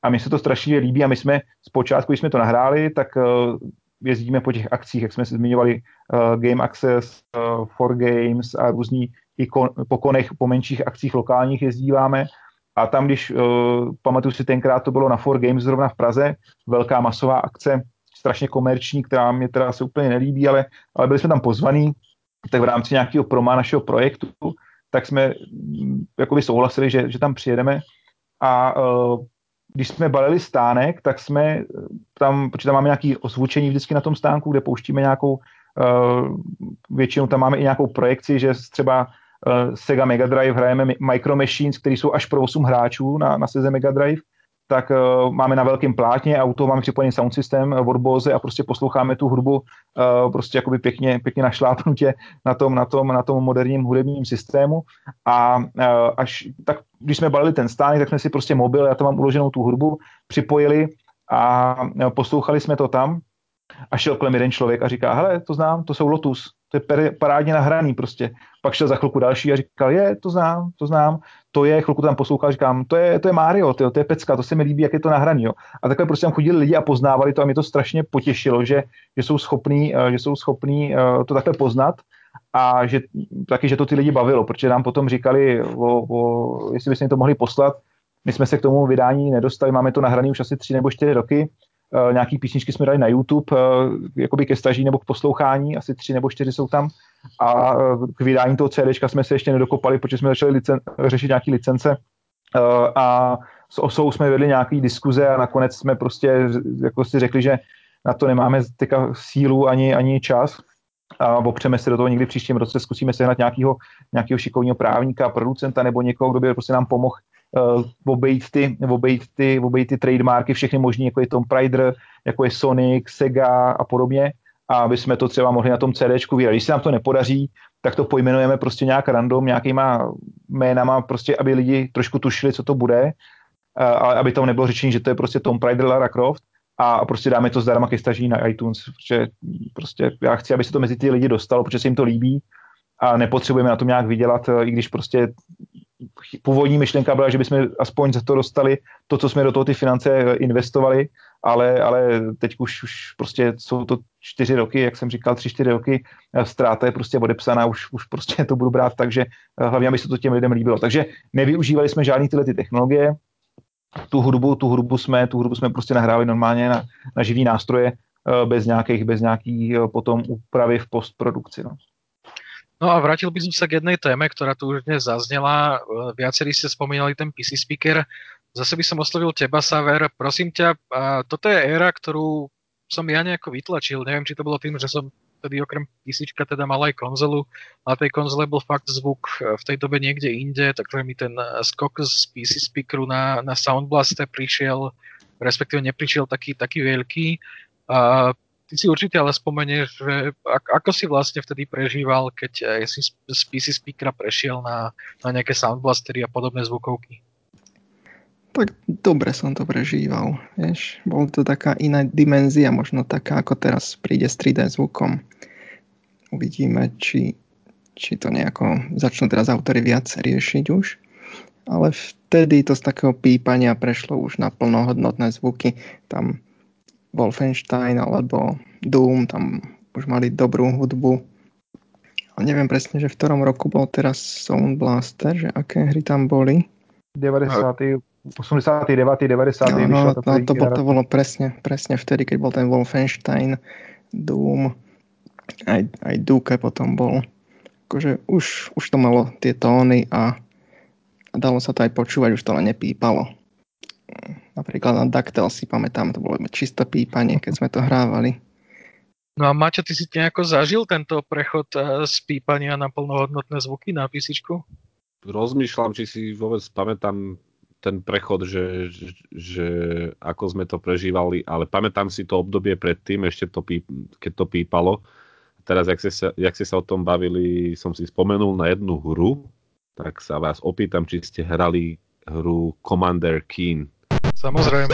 a mně se to strašně líbí a my jsme zpočátku, když jsme to nahráli, tak uh, jezdíme po těch akcích, jak jsme se zmiňovali, uh, Game Access, uh, For Games a různí i po konech, po menších akcích lokálních jezdíváme. A tam, když uh, pamatuju si tenkrát, to bylo na 4 Games zrovna v Praze, velká masová akce, strašně komerční, která mě teda se úplně nelíbí, ale, ale byli jsme tam pozvaní, tak v rámci nějakého proma našeho projektu, tak jsme mm, jakoby souhlasili, že, že tam přijedeme. A uh, když jsme balili stánek, tak jsme tam, protože tam máme nějaké ozvučení vždycky na tom stánku, kde pouštíme nějakou, uh, většinou tam máme i nějakou projekci, že třeba Sega Mega Drive hrajeme Micro Machines, které jsou až pro 8 hráčů na, na Sega Mega Drive, tak uh, máme na velkém plátně a u toho máme připojený sound systém od Bose a prostě posloucháme tu hudbu uh, prostě jakoby pěkně, pěkně našlápnutě na tom, na tom, na tom moderním hudebním systému. A uh, až tak, když jsme balili ten stánek, tak jsme si prostě mobil, já tam mám uloženou tu hudbu, připojili a poslouchali jsme to tam. A šel kolem jeden člověk a říká, hele, to znám, to jsou Lotus, to je parádně nahraný prostě. Pak šel za chvilku další a říkal, je, to znám, to znám, to je, chvilku tam poslouchal, říkám, to je, to je Mario, tyjo, to je pecka, to se mi líbí, jak je to nahraný. Jo. A takhle prostě tam chodili lidi a poznávali to a mě to strašně potěšilo, že, že jsou schopní, eh, že jsou schopní eh, to takhle poznat a že taky, že to ty lidi bavilo, protože nám potom říkali, o, o, jestli byste mi to mohli poslat, my jsme se k tomu vydání nedostali, máme to nahrané už asi tři nebo čtyři roky, nějaký písničky jsme dali na YouTube, uh, jakoby ke staží nebo k poslouchání, asi tři nebo čtyři jsou tam. A uh, k vydání toho CDčka jsme se ještě nedokopali, protože jsme začali licen- řešit nějaké licence. A s osou jsme vedli nějaký diskuze a nakonec jsme prostě jako si řekli, že na to nemáme teďka sílu ani, ani čas a opřeme se do toho někdy příštím roce, zkusíme sehnat nějakého, nějakého šikovního právníka, producenta nebo někoho, kdo by prostě nám pomohl obejít, ty, obejít, ty, obejít ty trademarky, všechny možný, jako je Tom Raider, jako je Sonic, Sega a podobně, a aby jsme to třeba mohli na tom CDčku vydat. Když se nám to nepodaří, tak to pojmenujeme prostě nějak random, nějakýma jménama, prostě aby lidi trošku tušili, co to bude, ale aby tam nebylo řečení, že to je prostě Tom Raider, Lara Croft, a prostě dáme to zdarma ke staží na iTunes, protože prostě já chci, aby se to mezi ty lidi dostalo, protože se jim to líbí. A nepotřebujeme na tom nějak vydělat, i když prostě původní myšlenka byla, že bychom aspoň za to dostali to, co jsme do toho ty finance investovali, ale, ale teď už, už prostě jsou to čtyři roky, jak jsem říkal, tři, čtyři roky, ztráta je prostě odepsaná, už, už prostě to budu brát tak, že hlavně, aby se to těm lidem líbilo. Takže nevyužívali jsme žádný tyhle ty technologie, tu hudbu, tu hudbu jsme, tu hudbu jsme prostě nahráli normálně na, na živý nástroje, bez nějakých, bez nějakých potom úpravy v postprodukci. No. No a vrátil by som sa k jednej téme, ktorá tu už dnes zaznela. Viacerí ste spomínali ten PC speaker. Zase by som oslovil teba, Saver. Prosím ťa, toto je éra, ktorú som ja nejako vytlačil. Neviem, či to bolo tým, že som tedy okrem PC teda mal aj konzolu. Na tej konzole bol fakt zvuk v tej dobe niekde inde, takže mi ten skok z PC speakeru na, na Sound Blaster prišiel, respektíve neprišiel taký, taký veľký. A ty si určite ale spomenieš, že ako si vlastne vtedy prežíval, keď si z PC speakera prešiel na, na nejaké soundblastery a podobné zvukovky? Tak dobre som to prežíval, vieš. Bol to taká iná dimenzia, možno taká, ako teraz príde s 3D zvukom. Uvidíme, či, či to nejako začnú teraz autory viac riešiť už. Ale vtedy to z takého pípania prešlo už na plnohodnotné zvuky. Tam Wolfenstein alebo Doom, tam už mali dobrú hudbu. A neviem presne, že v ktorom roku bol teraz Sound Blaster, že aké hry tam boli. 90. 89. 90. No, no, to, no to, bol, to bolo presne, presne vtedy, keď bol ten Wolfenstein, Doom, aj, aj Duke potom bol. Akože už, už to malo tie tóny a, a dalo sa to aj počúvať, už to len nepípalo. Napríklad na Dactyl si pamätám, to bolo čisto pípanie, keď sme to hrávali. No a Maťo, ty si nejako zažil tento prechod eh, z pípania na plnohodnotné zvuky na písičku? Rozmýšľam, či si vôbec pamätám ten prechod, že, že ako sme to prežívali, ale pamätám si to obdobie predtým, ešte to píp, keď to pípalo. Teraz, jak ste, sa, jak ste sa o tom bavili, som si spomenul na jednu hru, tak sa vás opýtam, či ste hrali hru Commander Keen. Samozrejme.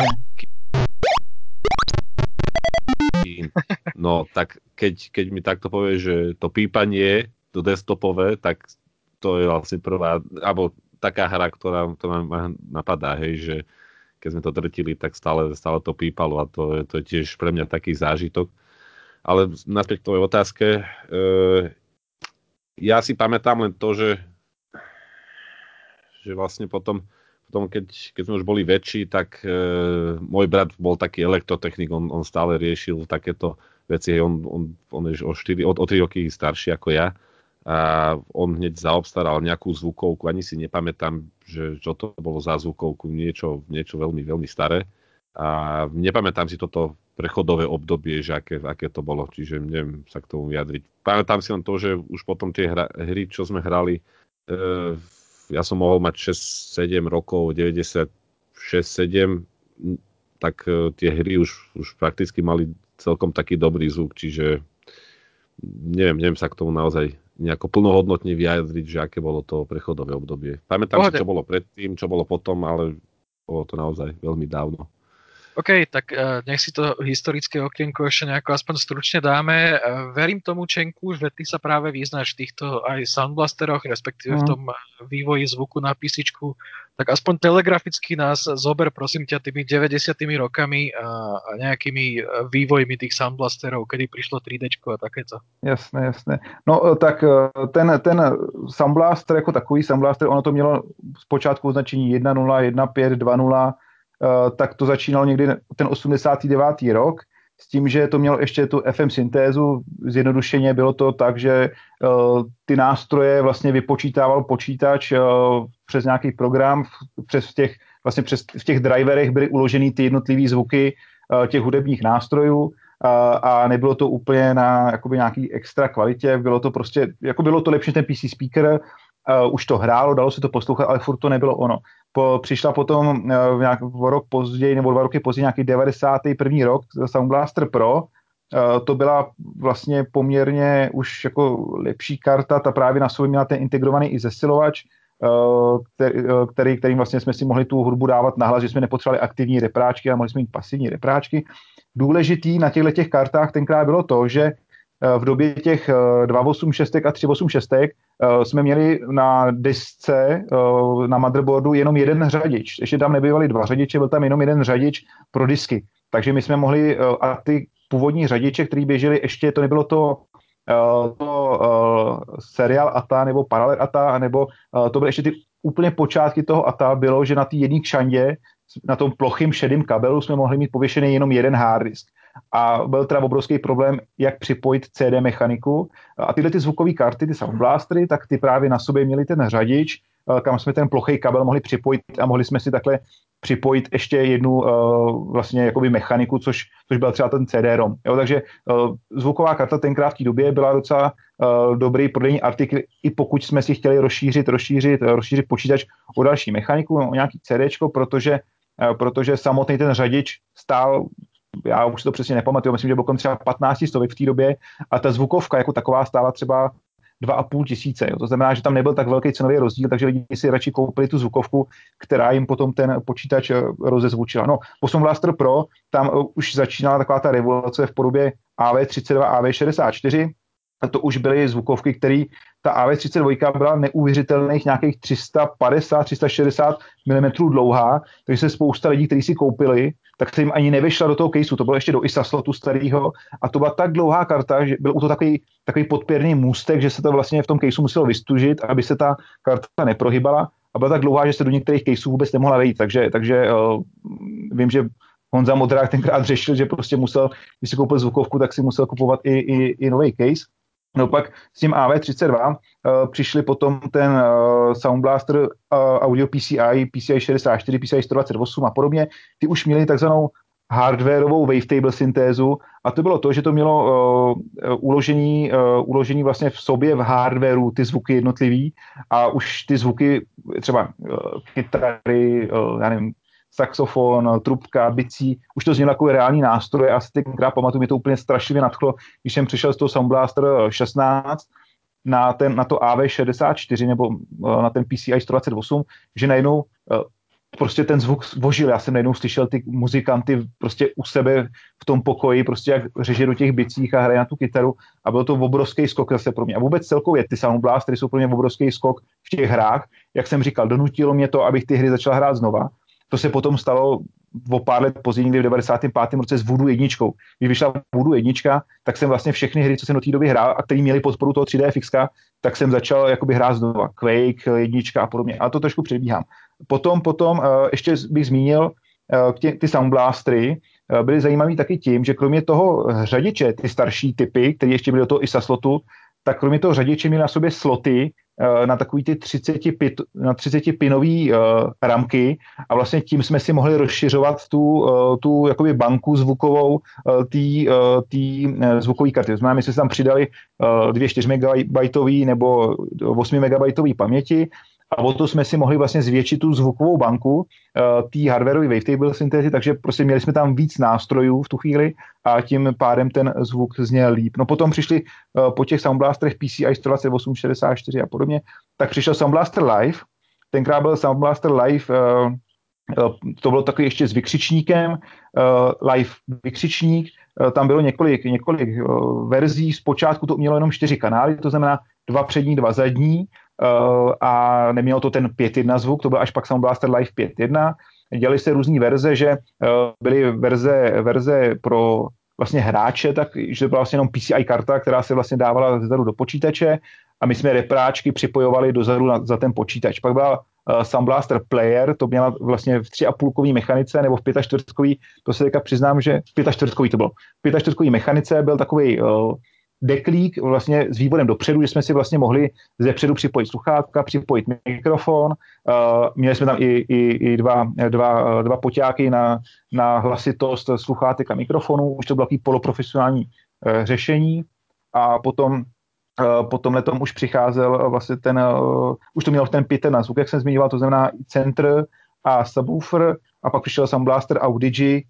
No, tak keď, keď mi takto povie, že to pípanie to desktopové, tak to je vlastne prvá, alebo taká hra, ktorá to ma napadá, hej, že keď sme to drtili, tak stále, stále to pípalo a to, to je tiež pre mňa taký zážitok. Ale naspäť k tvojej otázke, e, ja si pamätám len to, že, že vlastne potom potom, keď, keď sme už boli väčší, tak e, môj brat bol taký elektrotechnik, on, on stále riešil takéto veci, on, on, on je o, 4, o, o 3 roky starší ako ja a on hneď zaobstaral nejakú zvukovku, ani si nepamätám, že čo to bolo za zvukovku, niečo, niečo veľmi, veľmi staré. A nepamätám si toto prechodové obdobie, že aké, aké to bolo, čiže neviem sa k tomu vyjadriť. Pamätám si len to, že už potom tie hra, hry, čo sme hrali, e, ja som mohol mať 6-7 rokov, 96-7, tak e, tie hry už, už prakticky mali celkom taký dobrý zvuk, čiže neviem, neviem sa k tomu naozaj nejako plnohodnotne vyjadriť, že aké bolo to prechodové obdobie. Pamätám si, čo bolo predtým, čo bolo potom, ale bolo to naozaj veľmi dávno. OK, tak uh, nech si to historické okienko ešte nejako aspoň stručne dáme. Uh, verím tomu, Čenku, že ty sa práve vyznáš v týchto aj soundblasteroch, respektíve v mhm. tom vývoji zvuku na písičku. Tak aspoň telegraficky nás zober, prosím ťa, tými 90 rokami a, a nejakými vývojmi tých soundblasterov, kedy prišlo 3D a takéto. Jasné, jasné. No tak ten, ten soundblaster jako takový soundblaster, ono to mělo zpočátku označení 1.0, 1.5, 2.0, Eh, tak to začínalo někdy ten 89. rok, s tím, že to mělo ještě tu FM syntézu, zjednodušeně bylo to tak, že uh, ty nástroje vlastně vypočítával počítač uh, přes nějaký program, přes těch, vlastně přes, v těch driverech byly uloženy ty jednotlivé zvuky těch hudebních nástrojů a nebylo to úplně na jakoby nějaký extra kvalitě, bylo to prostě, jako bylo to lepší ten PC speaker, uh, už to hrálo, dalo se to poslouchat, ale furt to nebylo ono po, přišla potom uh, nějak o rok později, nebo dva roky později, nějaký 91. rok Sound Blaster Pro, to byla vlastně poměrně už jako lepší karta, ta právě na sobě měla ten integrovaný i zesilovač, který, který, kterým vlastně jsme si mohli tu hudbu dávat nahlas, že jsme nepotřebovali aktivní repráčky a mohli jsme mít pasivní repráčky. Důležitý na těchto těch kartách tenkrát bylo to, že v době těch 286 a 386 jsme měli na disce, na motherboardu jenom jeden řadič. Ještě tam nebývaly dva řadiče, byl tam jenom jeden řadič pro disky. Takže my jsme mohli, a ty původní řadiče, které běžely, ještě to nebylo to to seriál ATA nebo paralel ATA, nebo to byly ještě ty úplně počátky toho ATA, bylo, že na té jedné kšandě, na tom plochým šedým kabelu jsme mohli mít pověšený jenom jeden hard disk. A byl teda obrovský problém, jak připojit CD mechaniku. A tyhle ty zvukové karty, ty Sound Blastery, tak ty právě na sobě měly ten řadič, kam jsme ten plochý kabel mohli připojit a mohli jsme si takhle připojit ještě jednu uh, vlastně jakoby mechaniku, což, což byl třeba ten CD-ROM. Jo, takže uh, zvuková karta tenkrát v té době byla docela uh, dobrý prodejní artikl, i pokud jsme si chtěli rozšířit, rozšířit, rozšířit počítač o další mechaniku, o nějaký CD, protože, protože samotný ten řadič stál já už to přesně nepamatuju, myslím, že byl kolem třeba 15 stovek v té době a ta zvukovka jako taková stála třeba 2,5 tisíce. Jo. To znamená, že tam nebyl tak velký cenový rozdíl, takže lidi si radši koupili tu zvukovku, která jim potom ten počítač eh, rozezvučila. No, Posun Blaster Pro, tam eh, už začínala taková ta revoluce v podobě AV32, AV64, a to už byly zvukovky, které ta AV32 byla neuvěřitelných nějakých 350, 360 mm dlouhá, takže se spousta lidí, kteří si koupili, tak se jim ani nevešla do toho caseu, to bylo ještě do ISA slotu starého a to byla tak dlouhá karta, že byl u to takový, takový podpěrný můstek, že se to vlastně v tom caseu muselo vystužit, aby se ta karta neprohybala. A byla tak dlouhá, že se do některých caseů vůbec nemohla vejít, takže, takže uh, vím, že Honza Modrák tenkrát řešil, že prostě musel, když si koupil zvukovku, tak si musel kupovat i, i, i nový case. No pak s tím AV32 uh, přišli potom ten uh, Sound Blaster uh, Audio PCI, PCI 64, PCI 128 a podobně. Ty už měli takzvanou hardwareovou wavetable syntézu a to bylo to, že to mělo uh, uložení, uh, uložení vlastně v sobě v hardwareu ty zvuky jednotlivý a už ty zvuky třeba uh, kytary, uh, já nevím, saxofon, trubka, bicí, už to znělo jako reální nástroje a si tenkrát pamatuju, mě to úplně strašlivě nadchlo, když jsem přišel z toho Sound Blaster 16 na, ten, na to AV64 nebo eh, na ten PCI 128, že najednou eh, prostě ten zvuk vožil. Já jsem najednou slyšel ty muzikanty prostě u sebe v tom pokoji, prostě jak řeže do těch bicích a hraje na tu kytaru a byl to obrovský skok zase pro mě. A vůbec celkově ty Sound Blastery jsou pro mě obrovský skok v těch hrách. Jak jsem říkal, donutilo mě to, abych ty hry začal hrát znova to se potom stalo o pár let později, někdy v 95. roce s Voodoo jedničkou. Když vyšla Voodoo jednička, tak jsem vlastně všechny hry, co jsem do té doby hrál a které měly podporu toho 3D fixka, tak jsem začal jakoby hrát znova. Quake, jednička a podobně. A to trošku přebíhám. Potom, potom uh, ještě bych zmínil uh, tě, ty Soundblastery, uh, byly zajímavý taky tím, že kromě toho řadiče, ty starší typy, které ještě byly do toho ISA slotu, tak kromě toho řadiče měli na sobě sloty, Eh, na takový ty 30, pit, na 30 pinový uh, ramky a vlastně tím jsme si mohli rozšiřovat tu, uh, tu jakoby banku zvukovou uh, té uh, zvukové karty. To znamená, my jsme si tam přidali uh, dvě 4 MB nebo 8 MB paměti a o to jsme si mohli vlastně zvětšit tu zvukovou banku uh, té hardwareové wavetable syntézy, takže prostě měli jsme tam víc nástrojů v tu chvíli a tím pádem ten zvuk zněl líp. No potom přišli uh, po těch Soundblasterech PCI 128, 64 a podobně, tak přišel Soundblaster Live, tenkrát byl Soundblaster Live uh, to bylo takový ještě s vykřičníkem, live vykřičník, tam bylo několik, několik verzí, zpočátku to mělo jenom čtyři kanály, to znamená dva přední, dva zadní, a nemělo to ten 5.1 zvuk, to byl až pak Sound Blaster Live 5.1. Dělali se různé verze, že uh, byly verze, verze pro vlastně hráče, tak že to byla vlastně jenom PCI karta, která se vlastně dávala zezadu do počítače a my jsme repráčky připojovali dozadu na, za ten počítač. Pak byla uh, Sound Blaster Player, to měla vlastně v 3,5 mechanice nebo v 45 to se teďka přiznám, že v 45 to bylo. V 45 mechanice byl takový uh, deklík vlastně s vývodem dopředu, že jsme si vlastně mohli ze předu připojit sluchátka, připojit mikrofon. Uh, měli jsme tam i, i, i dva, dva, dva poťáky na, na hlasitost sluchátek a mikrofonu. Už to bylo takový poloprofesionální uh, řešení. A potom uh, po tomhle tom už přicházel vlastně ten, už to mělo ten pět na zvuk, jak jsem zmiňoval, to znamená center a subwoofer a pak přišel Sound Blaster Audigi,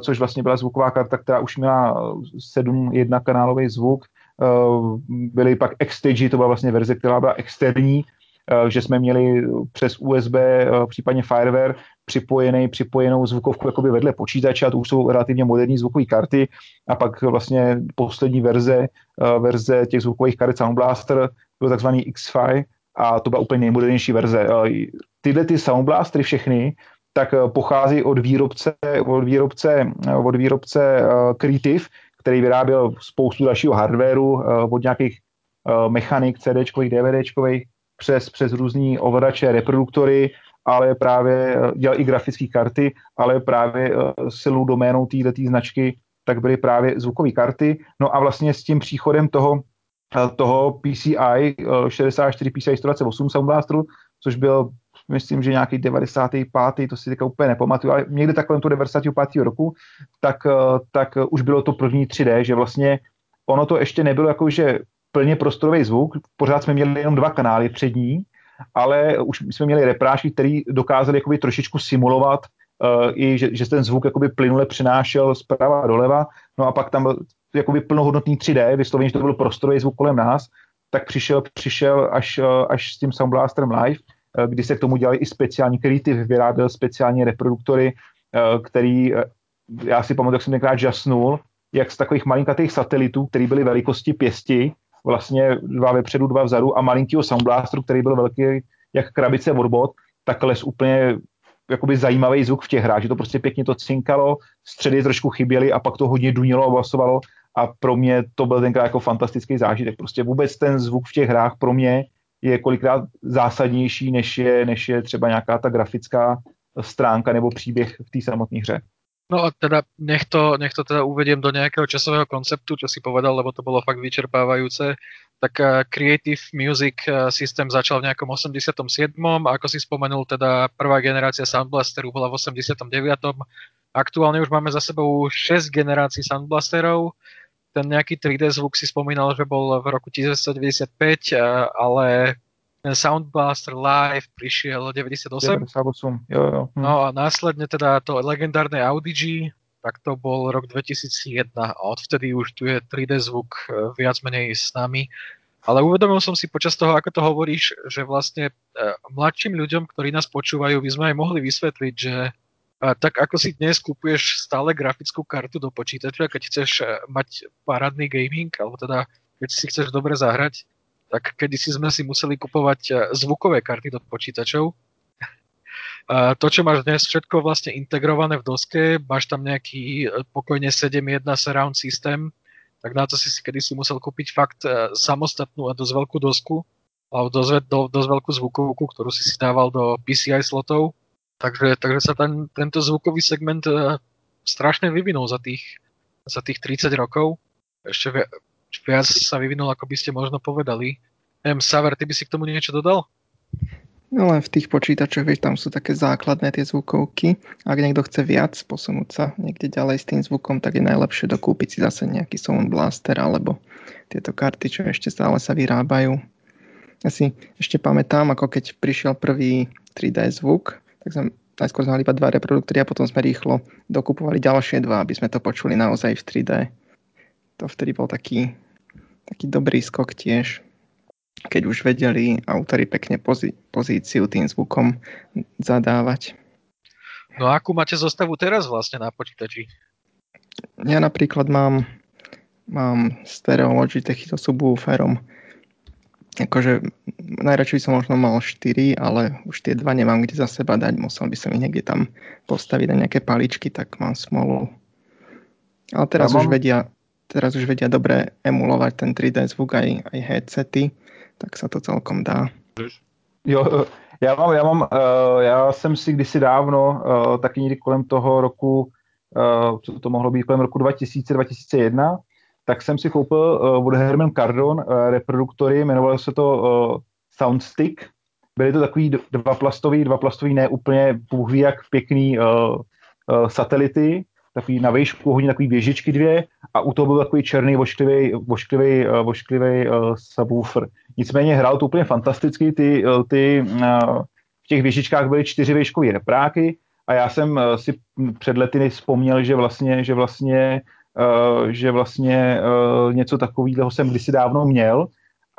což vlastně byla zvuková karta, která už měla 7.1 kanálový zvuk, Eh, byly pak Xstage, to byla vlastně verze, která byla externí, že jsme měli přes USB, případně Fireware, připojený, připojenou zvukovku jakoby vedle počítače a to už jsou relativně moderní zvukové karty a pak vlastně poslední verze, verze těch zvukových karet Sound Blaster byl takzvaný X5 a to byla úplně nejmodernější verze. Tyhle ty Sound Blastery všechny tak pochází od výrobce, od výrobce, od výrobce Creative, který vyráběl spoustu dalšího hardwareu, od nějakých mechanik, CDčkových, DVDčkových, přes, přes různý ovladače, reproduktory, ale právě dělal i grafické karty, ale právě silou doménou této značky tak byly právě zvukové karty. No a vlastně s tím příchodem toho, toho PCI 64 PCI 128 Sound Blasteru, což byl myslím, že nějaký 95. to si teďka úplně nepamatuju, ale někde takhle to 95. roku, tak, tak už bylo to první 3D, že vlastně ono to ještě nebylo jako, že plně prostorový zvuk, pořád jsme měli jenom dva kanály přední, ale už jsme měli reprážky, které dokázali jakoby trošičku simulovat uh, i, že, že ten zvuk jakoby plynule přinášel zprava doleva, no a pak tam jakoby plnohodnotný 3D, vysloveně, že to byl prostorový zvuk kolem nás, tak přišel, přišel až, uh, až s tím Sound Blasterem Live, kdy se k tomu dělali i speciální Creative, vyráběl speciální reproduktory, uh, který, uh, já si pamatuju, jak jsem tenkrát žasnul, jak z takových malinkatých satelitů, které byly velikosti pěsti, vlastně dva vepředu, dva vzadu a malinkýho soundblasteru, který byl velký jak krabice od bot, tak les úplně jakoby zajímavý zvuk v těch hrách, že to prostě pěkně to cinkalo, středy trošku chyběly a pak to hodně dunilo a basovalo a pro mě to byl tenkrát jako fantastický zážitek. Prostě vůbec ten zvuk v těch hrách pro mě je kolikrát zásadnější, než je, než je třeba nějaká ta grafická stránka nebo příběh v té samotné hře. No a teda nech to, nech to teda uvediem do nejakého časového konceptu, čo si povedal, lebo to bolo fakt vyčerpávajúce. Tak uh, Creative Music uh, System začal v nejakom 87. A ako si spomenul, teda prvá generácia Sound Blasteru bola v 89. Aktuálne už máme za sebou 6 generácií Sound Blasterov. Ten nejaký 3D zvuk si spomínal, že bol v roku 1995, uh, ale ten Sound Blaster Live prišiel 98. 98, jo, jo. Hm. No a následne teda to legendárne Audi tak to bol rok 2001 a odvtedy už tu je 3D zvuk e, viac menej s nami. Ale uvedomil som si počas toho, ako to hovoríš, že vlastne e, mladším ľuďom, ktorí nás počúvajú, by sme aj mohli vysvetliť, že e, tak ako si dnes kúpuješ stále grafickú kartu do počítača, keď chceš mať parádny gaming, alebo teda keď si chceš dobre zahrať, tak kedysi sme si museli kupovať eh, zvukové karty do počítačov. A to, čo máš dnes všetko vlastne integrované v doske, máš tam nejaký eh, pokojne 7.1 surround systém, tak na to si si kedysi musel kúpiť fakt eh, samostatnú a dosť veľkú dosku, alebo dosť, do, dosť veľkú zvukovku, ktorú si si dával do PCI slotov. Takže, takže sa ten, tento zvukový segment strašne vyvinul za tých, za tých 30 rokov. Ešte viac sa vyvinul, ako by ste možno povedali. Em, Saver, ty by si k tomu niečo dodal? No len v tých počítačoch, vieš, tam sú také základné tie zvukovky. Ak niekto chce viac posunúť sa niekde ďalej s tým zvukom, tak je najlepšie dokúpiť si zase nejaký Sound Blaster alebo tieto karty, čo ešte stále sa vyrábajú. Ja si ešte pamätám, ako keď prišiel prvý 3D zvuk, tak sme najskôr sme mali iba dva reproduktory a potom sme rýchlo dokupovali ďalšie dva, aby sme to počuli naozaj v 3D to vtedy bol taký, taký dobrý skok tiež, keď už vedeli autory pekne pozí, pozíciu tým zvukom zadávať. No a akú máte zostavu teraz vlastne na počítači? Ja napríklad mám, mám stereo Logitech subwooferom. Akože najradšej som možno mal 4, ale už tie dva nemám kde za seba dať. Musel by som ich niekde tam postaviť na nejaké paličky, tak mám smolu. Ale teraz ja už mám... vedia, teraz už vedia dobre emulovať ten 3D zvuk aj, aj headsety, tak sa to celkom dá. Jo, já mám, já mám, uh, já jsem si kdysi dávno, uh, taky někdy kolem toho roku, uh, co to mohlo být, kolem roku 2000-2001, tak jsem si koupil uh, od Herman Cardon uh, reproduktory, jmenovalo se to uh, Soundstick. Byly to takový dva plastový, dva plastový, ne úplně bůh jak pěkný uh, uh, satelity, takový na výšku, hodně takový věžičky dvě a u toho byl takový černý vošklivý, vošklivý, uh, vošklivý uh, subwoofer. Nicméně hrál to úplně fantasticky, ty, uh, ty uh, v těch věžičkách byly čtyři výškové repráky a já jsem uh, si před lety vzpomněl, že vlastně, že vlastně, že vlastně uh, něco takového jsem kdysi dávno měl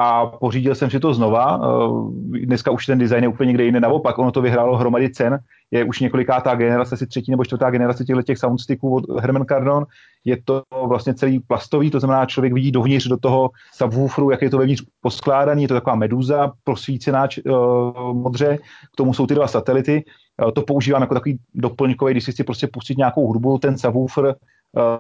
a pořídil jsem si to znova. Eh, dneska už ten design je úplně někde jiný, naopak ono to vyhrálo hromady cen. Je už několikátá generace, asi třetí nebo čtvrtá generace těchto těch soundsticků od Herman Cardon. Je to vlastně celý plastový, to znamená, člověk vidí dovnitř do toho subwooferu, jak je to vevnitř poskládaný, je to taková meduza prosvícená uh, modře, k tomu jsou ty dva satelity. To používám jako takový doplňkový, když si chci prostě pustit nějakou hudbu, ten subwoofer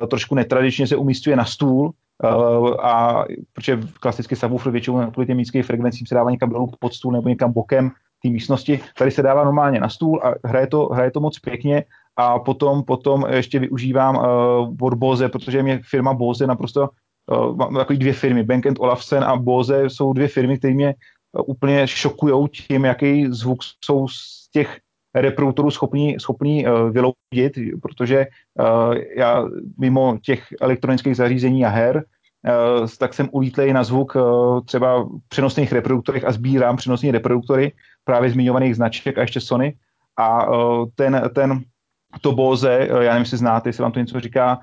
trošku netradičně se umístuje na stůl, Uh, a protože klasicky subwoofer většinou kvůli těm nízkých frekvencím se dává někam dolů pod stůl nebo někam bokem té místnosti. Tady se dává normálně na stůl a hraje to, hraje to moc pěkně a potom, potom ještě využívám uh, od Bose, protože mě firma Bose naprosto, uh, mám takový dvě firmy, Bank Olufsen a Bose jsou dvě firmy, které mě úplně šokují tím, jaký zvuk jsou z těch reproduktorů schopní, schopní uh, vyloudit, protože uh, já mimo těch elektronických zařízení a her, uh, tak jsem ulítlej na zvuk třeba přenosných reproduktorech a sbírám přenosní reproduktory právě zmiňovaných značek a ještě Sony. A ten, ten to Bose, já nevím, jestli znáte, jestli vám to něco říká,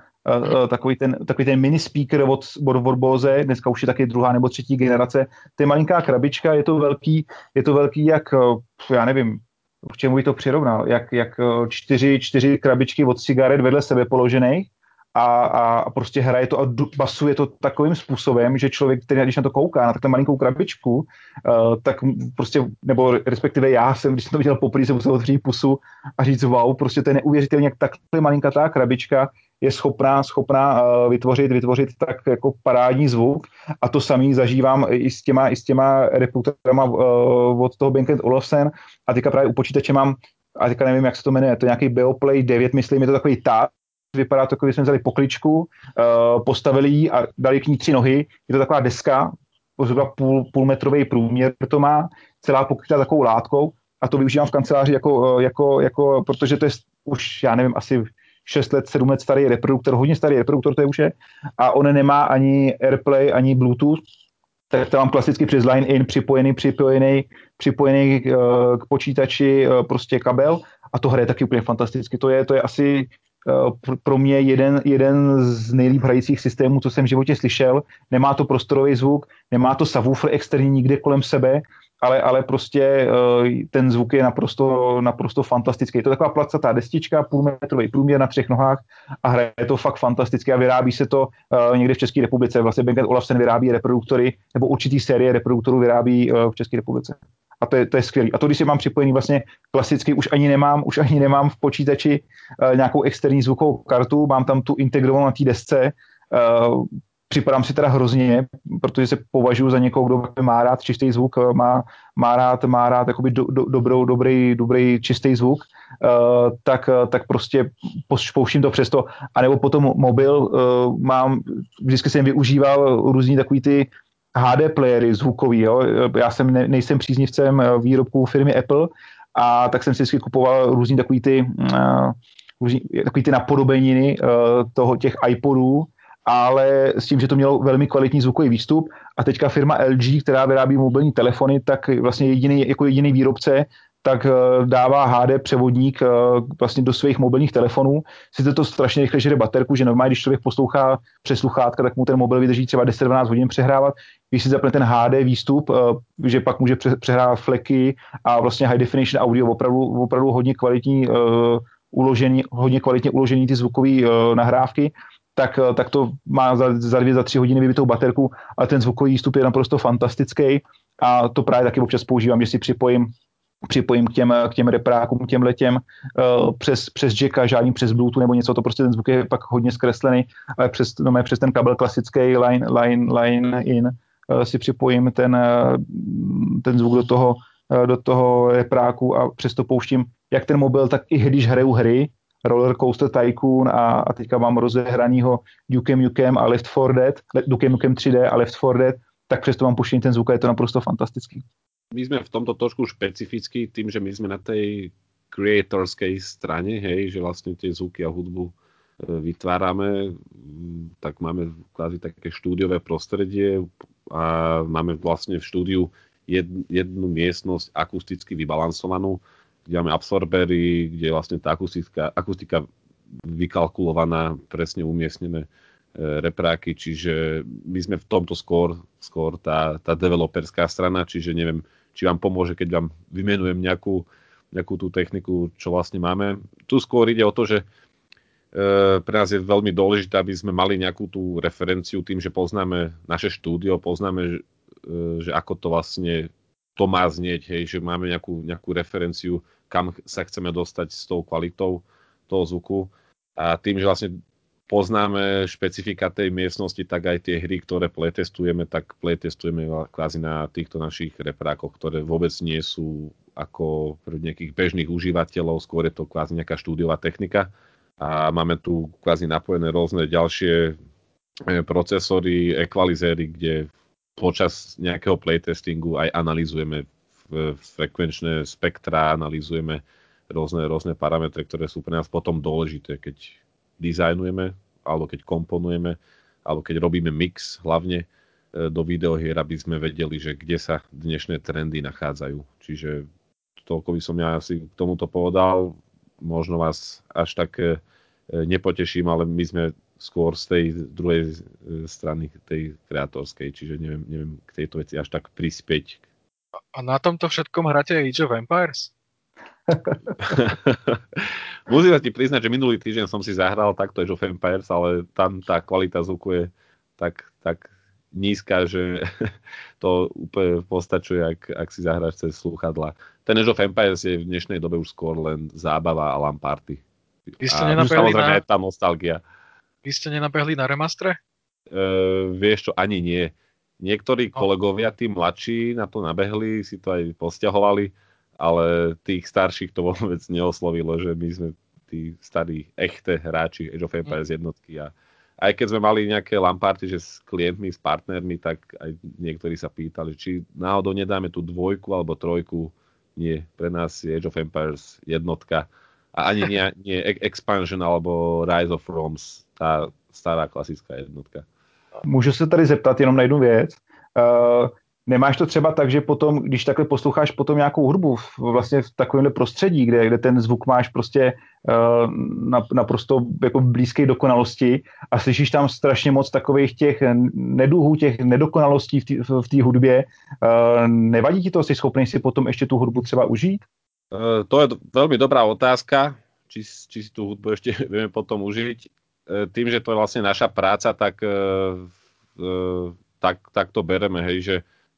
takový, ten, takový ten mini speaker od, od, od Bose, dneska už je taky druhá nebo třetí generace, to je malinká krabička, je to velký, je to velký jak, já nevím, k čemu by to přirovnal, jak, jak eh, čtyři, čtyři krabičky od cigaret vedle sebe položených a, a prostě hraje to a basuje to takovým způsobem, že člověk, který když na to kouká, na takhle malinkou krabičku, uh, tak prostě, nebo respektive já jsem, když jsem to viděl poprvé, jsem musel otevřít pusu a říct wow, prostě to je neuvěřitelně, jak takhle malinká ta krabička je schopná, schopná uh, vytvořit, vytvořit tak jako parádní zvuk. A to samý zažívám i s těma, i s těma reputerama uh, od toho Bank Olufsen. A teďka právě u počítače mám a teďka nevím, jak se to jmenuje, to je nějaký Beoplay 9, myslím, je to takový tá, vypadá to, jako jsme vzali pokličku, uh, postavili ji a dali k ní tři nohy, je to taková deska, zhruba půl, půlmetrový průměr to má, celá pokrytá takovou látkou. A to využívám v kanceláři jako, jako, jako, protože to je už, já nevím, asi 6 let, 7 let starý reproduktor, hodně starý reproduktor to je už je, a on nemá ani AirPlay, ani Bluetooth, tak to mám klasicky přes line-in připojený, připojený, připojený uh, k počítači uh, prostě kabel a to hraje taky úplně fantasticky. To je, to je asi uh, pro mě jeden, jeden z nejlíp hrajících systémů, co jsem v životě slyšel. Nemá to prostorový zvuk, nemá to subwoofer externí nikde kolem sebe, ale, ale prostě uh, ten zvuk je naprosto, naprosto fantastický. Je to taková placatá destička, půlmetrový průměr na třech nohách a hraje to fakt fantasticky a vyrábí se to uh, někde v České republice. Vlastně Bang Olufsen vyrábí reproduktory, nebo určitý série reproduktorů vyrábí uh, v České republice. A to je, to je skvělé. A to, když si mám připojený vlastně klasicky, už ani nemám, už ani nemám v počítači nějakou externí zvukovou kartu, mám tam tu integrovanou na té desce, připadám si teda hrozně, protože se považuji za někoho, kdo má rád čistý zvuk, má, má rád, má rád do, do, dobrou, dobrý, dobrý čistý zvuk, uh, tak, tak prostě pouštím to přesto. A nebo potom mobil uh, mám, vždycky jsem využíval různý takový ty HD playery zvukový, jo. Já jsem ne, nejsem příznivcem výrobků firmy Apple, a tak jsem si vždycky kupoval různý takový ty, uh, různý, takový ty napodobeniny uh, toho, těch iPodů, ale s tím, že to mělo velmi kvalitní zvukový výstup a teďka firma LG, která vyrábí mobilní telefony, tak vlastně jediný, jako jediný výrobce tak eh, dává HD převodník eh, vlastně do svých mobilních telefonů. Sice to strašně rychle žere baterku, že normálně, když člověk poslouchá přes sluchátka, tak mu ten mobil vydrží třeba 10-12 hodin přehrávat. Když si zapne ten HD výstup, eh, že pak může přehrávat fleky a vlastně high definition audio, opravdu, opravdu hodně kvalitní uložený, hodně kvalitně uložený ty zvukové nahrávky, tak, eh, tak to má za, za dvě, za tři hodiny vybitou baterku, ale ten zvukový výstup je naprosto fantastický a to právě taky občas používám, že si připojím připojím k těm, k těm reprákům, k těm letěm uh, přes, přes jacka, žádný přes Bluetooth nebo něco, to prostě ten zvuk je pak hodně zkreslený, ale přes, no, přes ten kabel klasický line, line, line in uh, si připojím ten, uh, ten zvuk do toho, do toho repráku a přesto pouštím jak ten mobil, tak i když hraju hry, Roller Coaster Tycoon a, a teďka mám rozehranýho Duke Nukem a Left 4 Dead, Duke Nukem 3D a Left 4 Dead, tak přesto mám puštěný ten zvuk a je to naprosto fantastický. My sme v tomto trošku špecifickí tým, že my sme na tej creatorskej strane, hej, že vlastne tie zvuky a hudbu e, vytvárame, tak máme kvázi také štúdiové prostredie a máme vlastne v štúdiu jednu miestnosť akusticky vybalansovanú, máme absorbery, kde je vlastne tá akustika, akustika vykalkulovaná, presne umiestnené repráky, čiže my sme v tomto skôr, skôr tá, tá developerská strana, čiže neviem, či vám pomôže, keď vám vymenujem nejakú, nejakú tú techniku, čo vlastne máme. Tu skôr ide o to, že E, pre nás je veľmi dôležité, aby sme mali nejakú tú referenciu tým, že poznáme naše štúdio, poznáme, e, že ako to vlastne to má znieť, hej, že máme nejakú, nejakú referenciu, kam sa chceme dostať s tou kvalitou toho zvuku. A tým, že vlastne poznáme špecifika tej miestnosti, tak aj tie hry, ktoré playtestujeme, tak playtestujeme kvázi na týchto našich reprákoch, ktoré vôbec nie sú ako pre nejakých bežných užívateľov, skôr je to kvázi nejaká štúdiová technika a máme tu kvázi napojené rôzne ďalšie e, procesory, ekvalizéry, kde počas nejakého playtestingu aj analizujeme frekvenčné spektra, analizujeme rôzne, rôzne parametre, ktoré sú pre nás potom dôležité, keď dizajnujeme, alebo keď komponujeme, alebo keď robíme mix hlavne e, do videohier, aby sme vedeli, že kde sa dnešné trendy nachádzajú. Čiže toľko by som ja asi k tomuto povedal možno vás až tak e, nepoteším, ale my sme skôr z tej druhej e, strany, tej kreatorskej, čiže neviem, neviem k tejto veci až tak prispieť. A na tomto všetkom hráte Age of Empires? Musím ti priznať, že minulý týždeň som si zahral takto Age of Empires, ale tam tá kvalita zvuku je tak, tak nízka, že to úplne postačuje, ak, ak si zahráš cez slúchadla. Ten Age of Empires je v dnešnej dobe už skôr len zábava a lamparty. Vy ste a samozrejme na... aj tá nostalgia. Vy ste nenabehli na remastre? Uh, vieš čo, ani nie. Niektorí no. kolegovia, tí mladší, na to nabehli, si to aj posťahovali, ale tých starších to vôbec neoslovilo, že my sme tí starí, echte hráči Age of Empires jednotky a aj keď sme mali nejaké lamparty, že s klientmi, s partnermi, tak aj niektorí sa pýtali, či náhodou nedáme tú dvojku alebo trojku. Nie, pre nás je Age of Empires jednotka. A ani nie, nie Expansion alebo Rise of Roms, tá stará klasická jednotka. Můžu se tady zeptat jenom na jednu věc. Uh, Nemáš to třeba tak, že potom, když takhle posloucháš potom nějakou hudbu v, vlastně v takovémhle prostředí, kde, kde ten zvuk máš prostě uh, naprosto jako blízké dokonalosti a slyšíš tam strašně moc takových těch neduhů, těch nedokonalostí v té hudbě, uh, nevadí ti to? Jsi schopný si potom ještě tu hudbu třeba užít? To je veľmi dobrá otázka, či, či si tú hudbu ešte vieme potom užiť. Uh, tým, že to je vlastne naša práca, tak, uh, uh, tak, tak to bereme, hej, že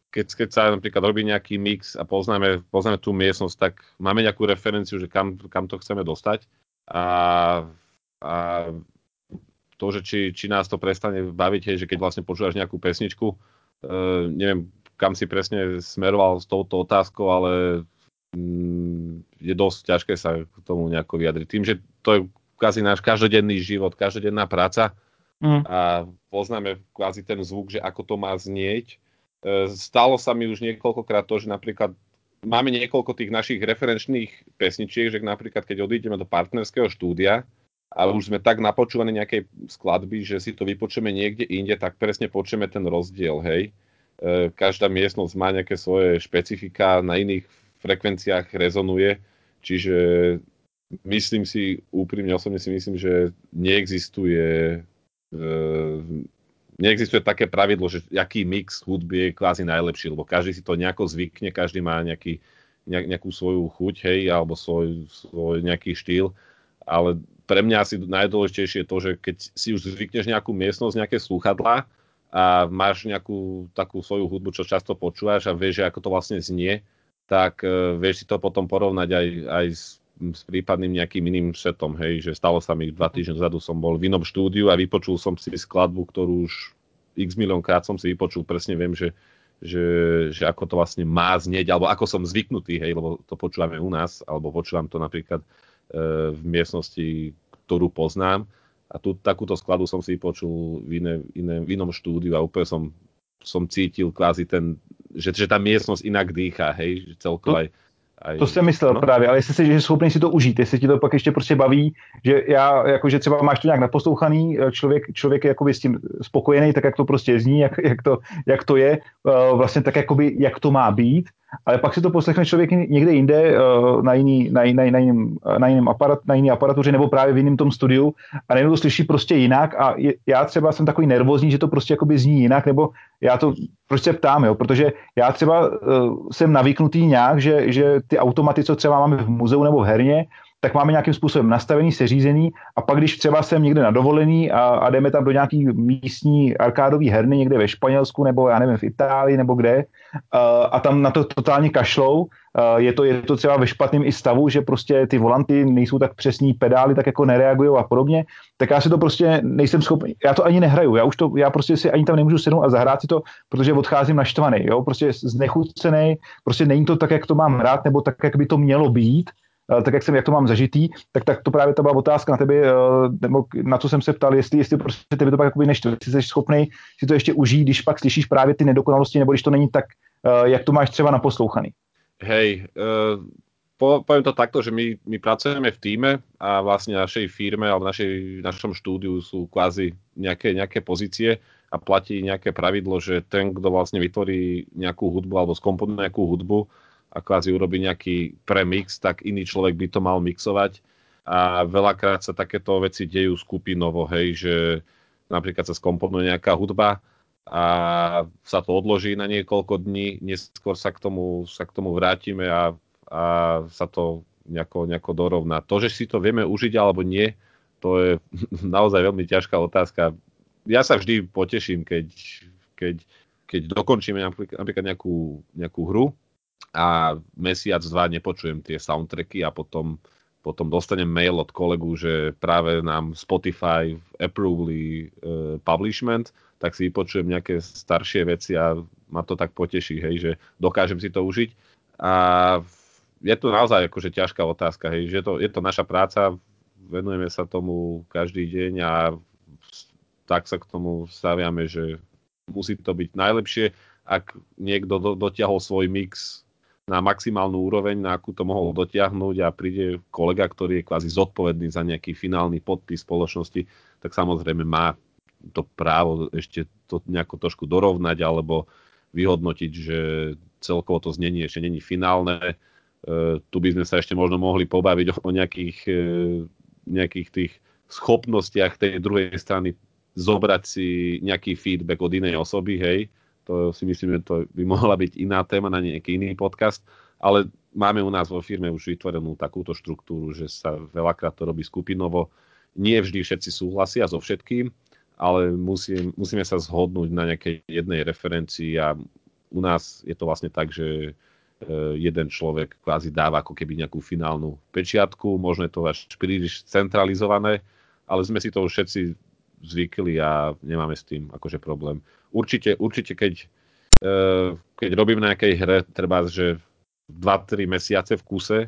keď, keď sa napríklad robí nejaký mix a poznáme, poznáme tú miestnosť, tak máme nejakú referenciu, že kam, kam to chceme dostať. A, a to, že či, či nás to prestane baviť, hej, že keď vlastne počúvaš nejakú pesničku, uh, neviem, kam si presne smeroval s touto otázkou, ale mm, je dosť ťažké sa k tomu nejako vyjadriť. Tým, že to je kvázi náš každodenný život, každodenná práca mm. a poznáme kvázi ten zvuk, že ako to má znieť, E, stalo sa mi už niekoľkokrát to, že napríklad máme niekoľko tých našich referenčných pesničiek, že napríklad keď odídeme do partnerského štúdia a už sme tak napočúvaní nejakej skladby, že si to vypočujeme niekde inde, tak presne počujeme ten rozdiel, hej. E, každá miestnosť má nejaké svoje špecifika, na iných frekvenciách rezonuje, čiže myslím si, úprimne osobne si myslím, že neexistuje e, neexistuje také pravidlo, že aký mix hudby je kvázi najlepší, lebo každý si to nejako zvykne, každý má nejaký, nejakú svoju chuť, hej, alebo svoj, svoj nejaký štýl, ale pre mňa asi najdôležitejšie je to, že keď si už zvykneš nejakú miestnosť, nejaké slúchadlá a máš nejakú takú svoju hudbu, čo často počúvaš a vieš, ako to vlastne znie, tak uh, vieš si to potom porovnať aj, aj s, s prípadným nejakým iným setom, hej, že stalo sa mi dva týždne vzadu som bol v inom štúdiu a vypočul som si skladbu, ktorú už x milión krát som si vypočul, presne viem, že, že, že ako to vlastne má znieť, alebo ako som zvyknutý, hej, lebo to počúvame u nás, alebo počúvam to napríklad e, v miestnosti, ktorú poznám. A tu takúto skladu som si vypočul v, iné, iné, v inom štúdiu a úplne som, som cítil kvázi ten, že, že tá miestnosť inak dýchá, hej, že celkovo aj, to jsem myslel no? právě, ale jestli jsi že schopný si to užít, jestli ti to pak ještě prostě baví, že já, jakože třeba máš to nějak naposlouchaný, eh, člověk, člověk je jakoby s tím spokojený, tak jak to prostě zní, jak, jak, to, jak to je, uh, vlastně tak jakoby, jak to má být, ale pak si to poslechne člověk někde jinde uh, na, jiný, na, na, na, jiným, na, jiným aparat, na jiný aparatuře nebo právě v jiném tom studiu. A najednou to slyší prostě jinak a je, já třeba jsem takový nervózní, že to prostě jakoby zní jinak, nebo já to prostě ptám, jo, protože já třeba uh, jsem navyknutý nějak, že, že ty automaty, co třeba máme v muzeu nebo v herně, tak máme nějakým způsobem nastavený, seřízený a pak když třeba jsem někde na dovolený a, a jdeme tam do nějaký místní arkádový herny někde ve Španělsku nebo já nevím v Itálii nebo kde a, a tam na to totálně kašlou, je to, je to třeba ve špatném i stavu, že prostě ty volanty nejsou tak přesní, pedály tak jako nereagují a podobně, tak já si to prostě nejsem schopný, já to ani nehraju, já už to, já prostě si ani tam nemůžu sednout a zahrát si to, protože odcházím naštvaný, jo, prostě znechucený, prostě není to tak, jak to mám hrát, nebo tak, jak by to mělo být, tak jak jsem, jak to mám zažitý, tak, tak to právě to byla otázka na tebe, eh, nebo na co jsem se ptal, jestli, jestli prostě tebe to pak jakoby neštve, jestli jsi schopný si to ještě užít, když pak slyšíš právě ty nedokonalosti, nebo když to není tak, eh, jak to máš třeba naposlouchaný. Hej, uh, po, poviem to takto, že my, my pracujeme v týme a vlastne našej firme alebo našej, našom štúdiu sú kvázi nejaké, nejaké pozície a platí nejaké pravidlo, že ten, kto vlastne vytvorí nejakú hudbu alebo skomponuje nejakú hudbu, a kvázi urobí nejaký premix, tak iný človek by to mal mixovať. A veľakrát sa takéto veci dejú skupinovo, hej, že napríklad sa skomponuje nejaká hudba a sa to odloží na niekoľko dní, neskôr sa k tomu, sa k tomu vrátime a, a sa to nejako, nejako dorovná. To, že si to vieme užiť alebo nie, to je naozaj veľmi ťažká otázka. Ja sa vždy poteším, keď, keď, keď dokončíme napríklad, nejakú, nejakú hru a mesiac, dva nepočujem tie soundtracky a potom, potom dostanem mail od kolegu, že práve nám Spotify approvali uh, publishment, tak si vypočujem nejaké staršie veci a ma to tak poteší, hej, že dokážem si to užiť. A je to naozaj akože ťažká otázka, hej, že to, je to naša práca, venujeme sa tomu každý deň a tak sa k tomu staviame, že musí to byť najlepšie. Ak niekto do, dotiahol svoj mix na maximálnu úroveň, na akú to mohol dotiahnuť a príde kolega, ktorý je kvázi zodpovedný za nejaký finálny podpis spoločnosti, tak samozrejme má to právo ešte to nejako trošku dorovnať alebo vyhodnotiť, že celkovo to znenie ešte není finálne. E, tu by sme sa ešte možno mohli pobaviť o nejakých, e, nejakých tých schopnostiach tej druhej strany zobrať si nejaký feedback od inej osoby, hej, to si myslím, že to by mohla byť iná téma na nejaký iný podcast, ale máme u nás vo firme už vytvorenú takúto štruktúru, že sa veľakrát to robí skupinovo. Nie vždy všetci súhlasia so všetkým, ale musí, musíme sa zhodnúť na nejakej jednej referencii a u nás je to vlastne tak, že e, jeden človek kvázi dáva ako keby nejakú finálnu pečiatku, možno je to až príliš centralizované, ale sme si to už všetci zvykli a nemáme s tým akože problém. Určite, určite keď, e, keď robím na nejakej hre, treba, že 2-3 mesiace v kuse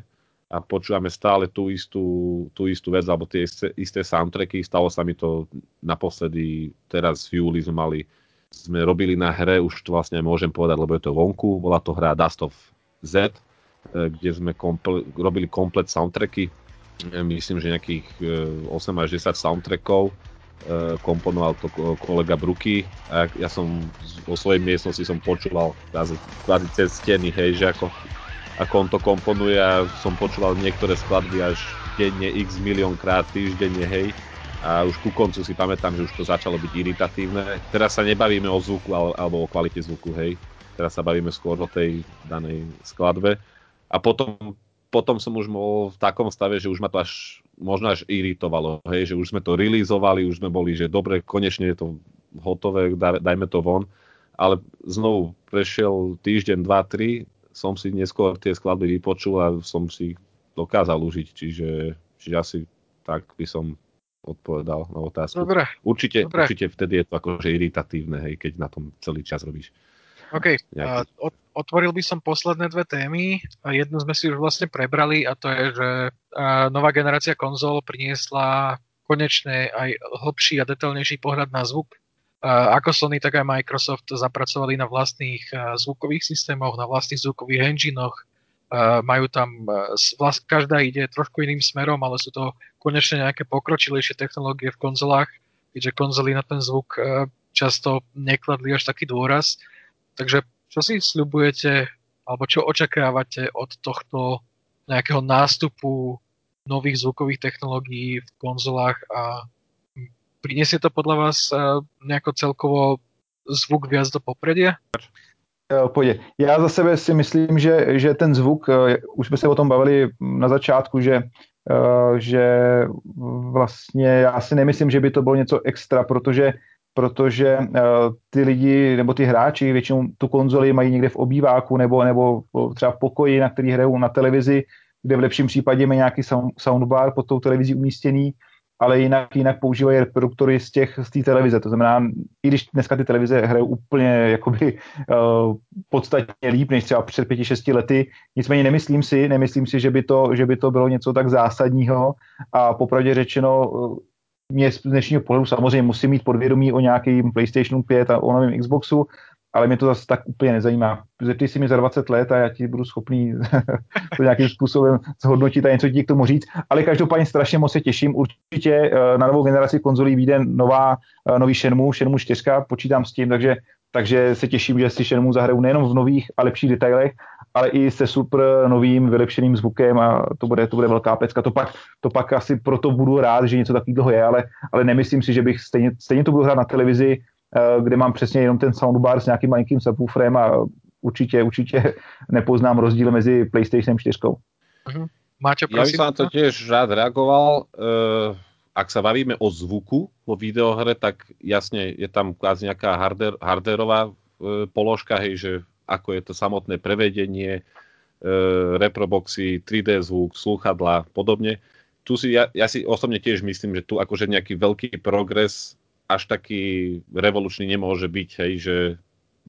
a počúvame stále tú istú, tú istú vec, alebo tie isté, isté soundtracky. Stalo sa mi to naposledy, teraz v júli sme mali, sme robili na hre, už to vlastne môžem povedať, lebo je to vonku, bola to hra Dust of Z, e, kde sme komple, robili komplet soundtracky, e, myslím, že nejakých 8 až 10 soundtrackov komponoval to kolega Bruky a ja som vo svojej miestnosti som počúval kvázi cez steny, hej, že ako, ako on to komponuje a som počúval niektoré skladby až denne x milión krát týždenne, hej, a už ku koncu si pamätám, že už to začalo byť iritatívne. Teraz sa nebavíme o zvuku alebo o kvalite zvuku, hej. Teraz sa bavíme skôr o tej danej skladbe. A potom potom som už bol v takom stave, že už ma to až možno až iritovalo, hej, že už sme to releaseovali, už sme boli, že dobre, konečne je to hotové, dajme to von, ale znovu prešiel týždeň, dva, tri, som si neskôr tie skladby vypočul a som si dokázal užiť, čiže, čiže asi tak by som odpovedal na otázku. Dobre. Určite, Dobre. určite vtedy je to akože iritatívne, hej, keď na tom celý čas robíš. OK, otvoril by som posledné dve témy. Jednu sme si už vlastne prebrali a to je, že nová generácia konzol priniesla konečne aj hlbší a detailnejší pohľad na zvuk. Ako Sony, tak aj Microsoft zapracovali na vlastných zvukových systémoch, na vlastných zvukových enginoch. Majú tam, vlast, každá ide trošku iným smerom, ale sú to konečne nejaké pokročilejšie technológie v konzolách, keďže konzoly na ten zvuk často nekladli až taký dôraz. Takže čo si sľubujete, alebo čo očakávate od tohto nejakého nástupu nových zvukových technológií v konzolách a prinesie to podľa vás nejako celkovo zvuk viac do popredia? Pojde. Já za sebe si myslím, že, že ten zvuk, už jsme se o tom bavili na začátku, že že vlastně já si nemyslím, že by to bylo něco extra, protože protože eh, ty lidi nebo ty hráči většinou tu konzoli mají někde v obýváku nebo, nebo třeba v pokoji, na který hrajou na televizi, kde v lepším případě mají nějaký soundbar pod tou televizí umístěný ale jinak, jinak používají reproduktory z těch z té televize. To znamená, i když dneska ty televize hrajou úplně jakoby uh, podstatně líp než třeba před pěti, šesti lety, nicméně nemyslím si, nemyslím si, že by to, že by to bylo něco tak zásadního a popravdě řečeno uh, mě z dnešního pohledu samozřejmě musím mít podvědomí o nějakým PlayStation 5 a o novém Xboxu, ale mě to zase tak úplně nezajímá. Zeptej si mi za 20 let a já ti budu schopný to nějakým způsobem zhodnotit a něco ti k tomu říct. Ale každopádně strašně moc se těším. Určitě eh, na novou generaci konzolí vyjde nová, eh, nový Shenmue, Shenmue 4, počítám s tím, takže, takže se těším, že si Shenmue zahraju nejenom v nových a lepších detailech, ale i se super novým vylepšeným zvukem a to bude, to bude velká pecka. To pak, to pak asi proto budu rád, že něco takového je, ale, ale nemyslím si, že bych stejně, stejně to budu hrát na televizi, Eh, kde mám přesně jenom ten soundbar s nějakým malinkým subwooferem a určitě, určitě nepoznám rozdíl mezi PlayStation 4. Uh-huh. Máte, ja by som na to tiež rád reagoval. Uh, ak sa bavíme o zvuku vo videohre, tak jasne je tam kvázi nejaká hardware, hardwareová uh, položka, hej, že ako je to samotné prevedenie, uh, reproboxy, 3D zvuk, slúchadla, podobne. Tu si, ja, ja si osobne tiež myslím, že tu akože nejaký veľký progres až taký revolučný nemôže byť, hej, že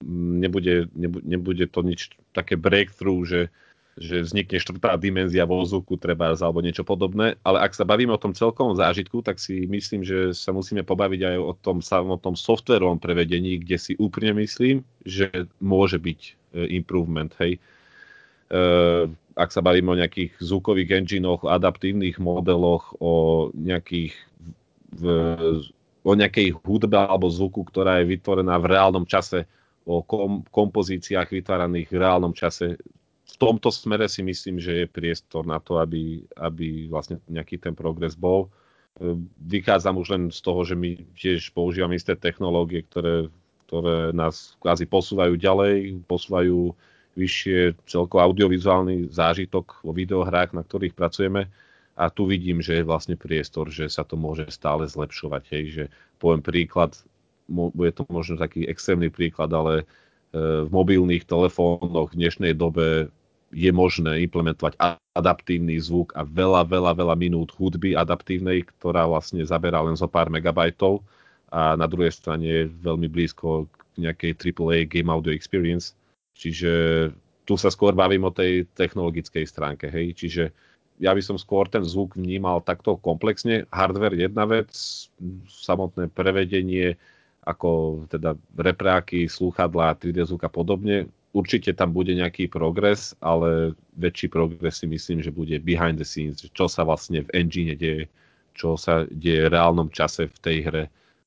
nebude, nebude, nebude to nič také breakthrough, že, že vznikne štvrtá dimenzia vo zvuku treba alebo niečo podobné, ale ak sa bavíme o tom celkovom zážitku, tak si myslím, že sa musíme pobaviť aj o tom samotnom softverovom prevedení, kde si úprimne myslím, že môže byť e, improvement, hej. Uh, ak sa bavíme o nejakých zvukových enginoch, adaptívnych modeloch, o nejakých v, o nejakej hudbe alebo zvuku, ktorá je vytvorená v reálnom čase, o kom, kompozíciách vytváraných v reálnom čase. V tomto smere si myslím, že je priestor na to, aby, aby vlastne nejaký ten progres bol. E, vychádzam už len z toho, že my tiež používame isté technológie, ktoré, ktoré nás kvázi posúvajú ďalej, posúvajú vyššie celko audiovizuálny zážitok vo videohrách, na ktorých pracujeme a tu vidím, že je vlastne priestor, že sa to môže stále zlepšovať. Hej, že poviem príklad, bude to možno taký extrémny príklad, ale v mobilných telefónoch v dnešnej dobe je možné implementovať adaptívny zvuk a veľa, veľa, veľa minút hudby adaptívnej, ktorá vlastne zaberá len zo pár megabajtov a na druhej strane je veľmi blízko k nejakej AAA Game Audio Experience. Čiže tu sa skôr bavím o tej technologickej stránke, hej, čiže ja by som skôr ten zvuk vnímal takto komplexne. Hardware jedna vec, samotné prevedenie, ako teda repráky, slúchadlá, 3D zvuk a podobne. Určite tam bude nejaký progres, ale väčší progres si myslím, že bude behind the scenes, čo sa vlastne v engine deje, čo sa deje v reálnom čase v tej hre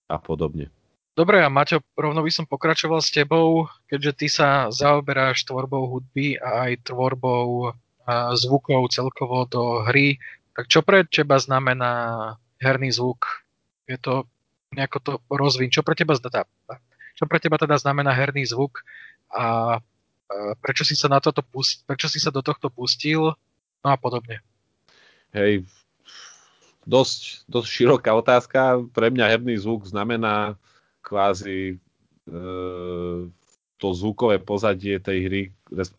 a podobne. Dobre, a Maťo, rovno by som pokračoval s tebou, keďže ty sa zaoberáš tvorbou hudby a aj tvorbou zvukov celkovo do hry. Tak čo pre teba znamená herný zvuk? Je to nejako to rozvin. Čo pre teba, teda, čo pre teba teda znamená herný zvuk a prečo si sa na toto pust, prečo si sa do tohto pustil no a podobne. Hej, dosť, dosť široká otázka. Pre mňa herný zvuk znamená kvázi e, to zvukové pozadie tej hry,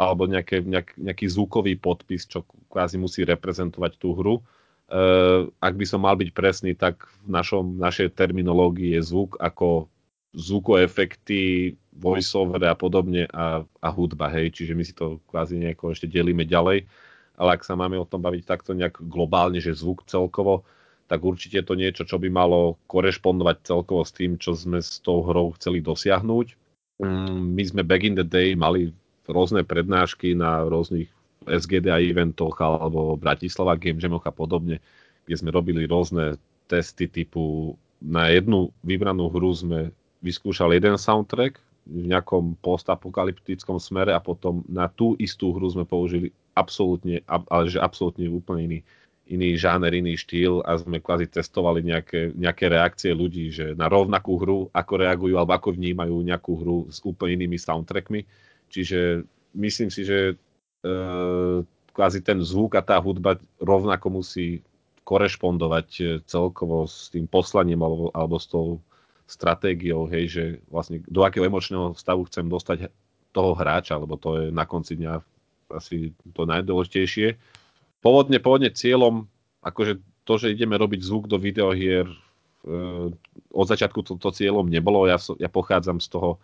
alebo nejaké, nejak, nejaký zvukový podpis, čo kvázi musí reprezentovať tú hru. Uh, ak by som mal byť presný, tak v našom, našej terminológii je zvuk ako zvukoefekty, voiceover a podobne a, a hudba, hej, čiže my si to kvázi nejako ešte delíme ďalej, ale ak sa máme o tom baviť takto nejak globálne, že zvuk celkovo, tak určite je to niečo, čo by malo korešpondovať celkovo s tým, čo sme s tou hrou chceli dosiahnuť. Mm, my sme back in the day mali rôzne prednášky na rôznych SGDA eventoch alebo Bratislava Game Jamoch a podobne, kde sme robili rôzne testy typu na jednu vybranú hru sme vyskúšali jeden soundtrack, v nejakom postapokalyptickom smere a potom na tú istú hru sme použili absolútne, ale že absolútne úplne iný, iný žáner, iný štýl a sme kvázi testovali nejaké, nejaké reakcie ľudí, že na rovnakú hru, ako reagujú alebo ako vnímajú nejakú hru s úplne inými soundtrackmi. Čiže myslím si, že kvázi ten zvuk a tá hudba rovnako musí korešpondovať e, celkovo s tým poslaním alebo, alebo s tou stratégiou, hej, že vlastne do akého emočného stavu chcem dostať toho hráča, lebo to je na konci dňa asi to najdôležitejšie. Pôvodne, pôvodne cieľom, akože to, že ideme robiť zvuk do videohier, e, od začiatku to, to cieľom nebolo. Ja, ja pochádzam z toho e,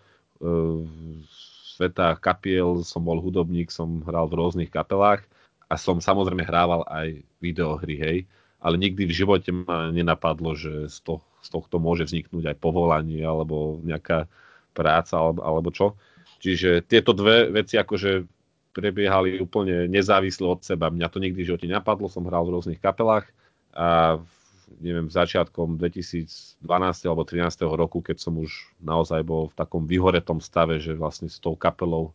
sveta kapiel, som bol hudobník, som hral v rôznych kapelách a som samozrejme hrával aj videohry, hej ale nikdy v živote ma nenapadlo, že z, to, z tohto môže vzniknúť aj povolanie alebo nejaká práca alebo, alebo čo. Čiže tieto dve veci akože prebiehali úplne nezávisle od seba. Mňa to nikdy v živote napadlo, som hral v rôznych kapelách a neviem, začiatkom 2012 alebo 2013 roku, keď som už naozaj bol v takom vyhoretom stave, že vlastne s tou kapelou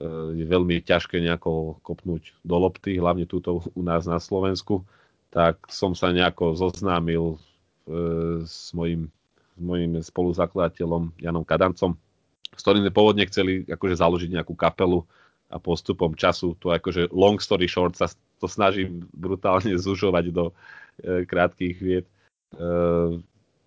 e, je veľmi ťažké nejako kopnúť do lopty, hlavne túto u nás na Slovensku, tak som sa nejako zoznámil e, s mojim, s mojim spoluzakladateľom Janom Kadancom, s ktorým sme pôvodne chceli akože založiť nejakú kapelu a postupom času, to akože long story short sa to snažím brutálne zužovať do krátkých vied. E,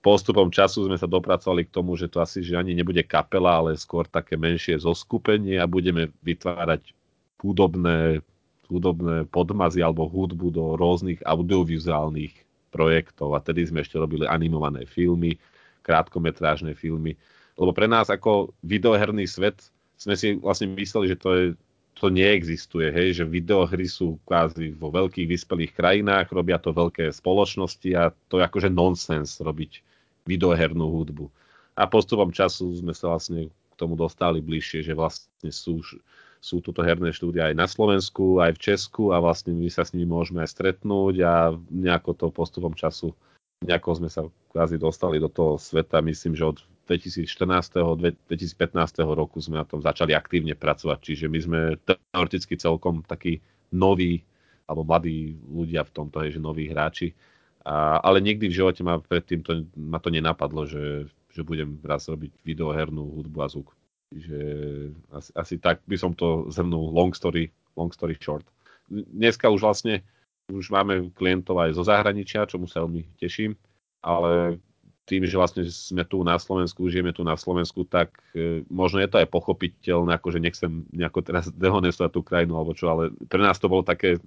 postupom času sme sa dopracovali k tomu, že to asi že ani nebude kapela, ale skôr také menšie zoskupenie a budeme vytvárať hudobné hudobné podmazy alebo hudbu do rôznych audiovizuálnych projektov a tedy sme ešte robili animované filmy, krátkometrážne filmy. Lebo pre nás ako videoherný svet sme si vlastne mysleli, že to, je, to neexistuje, hej, že videohry sú kvázi vo veľkých vyspelých krajinách, robia to veľké spoločnosti a to je akože nonsens robiť videohernú hudbu. A postupom času sme sa vlastne k tomu dostali bližšie, že vlastne sú sú tuto herné štúdia aj na Slovensku, aj v Česku a vlastne my sa s nimi môžeme aj stretnúť a nejako to postupom času nejako sme sa kvázi dostali do toho sveta. Myslím, že od 2014. 2015. roku sme na tom začali aktívne pracovať, čiže my sme teoreticky celkom takí noví alebo mladí ľudia v tomto, hej, že noví hráči. A, ale nikdy v živote ma predtým to, ma to nenapadlo, že, že budem raz robiť videohernú hudbu a zvuk. Čiže asi, asi tak by som to zhrnul long story, long story short. Dneska už vlastne už máme klientov aj zo zahraničia, čomu sa veľmi teším, ale tým, že vlastne sme tu na Slovensku, žijeme tu na Slovensku, tak e, možno je to aj pochopiteľné, akože nechcem nejako teraz dehonestovať tú krajinu alebo čo, ale pre nás to bolo také,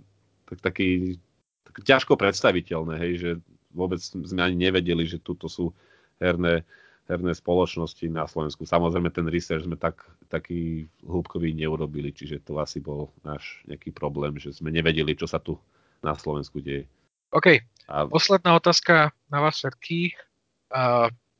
tak, taký, tak ťažko predstaviteľné, hej, že vôbec sme ani nevedeli, že tuto sú herné herné spoločnosti na Slovensku. Samozrejme ten research sme tak, taký hĺbkový neurobili, čiže to asi bol náš nejaký problém, že sme nevedeli, čo sa tu na Slovensku deje. OK, a... posledná otázka na vás všetkých.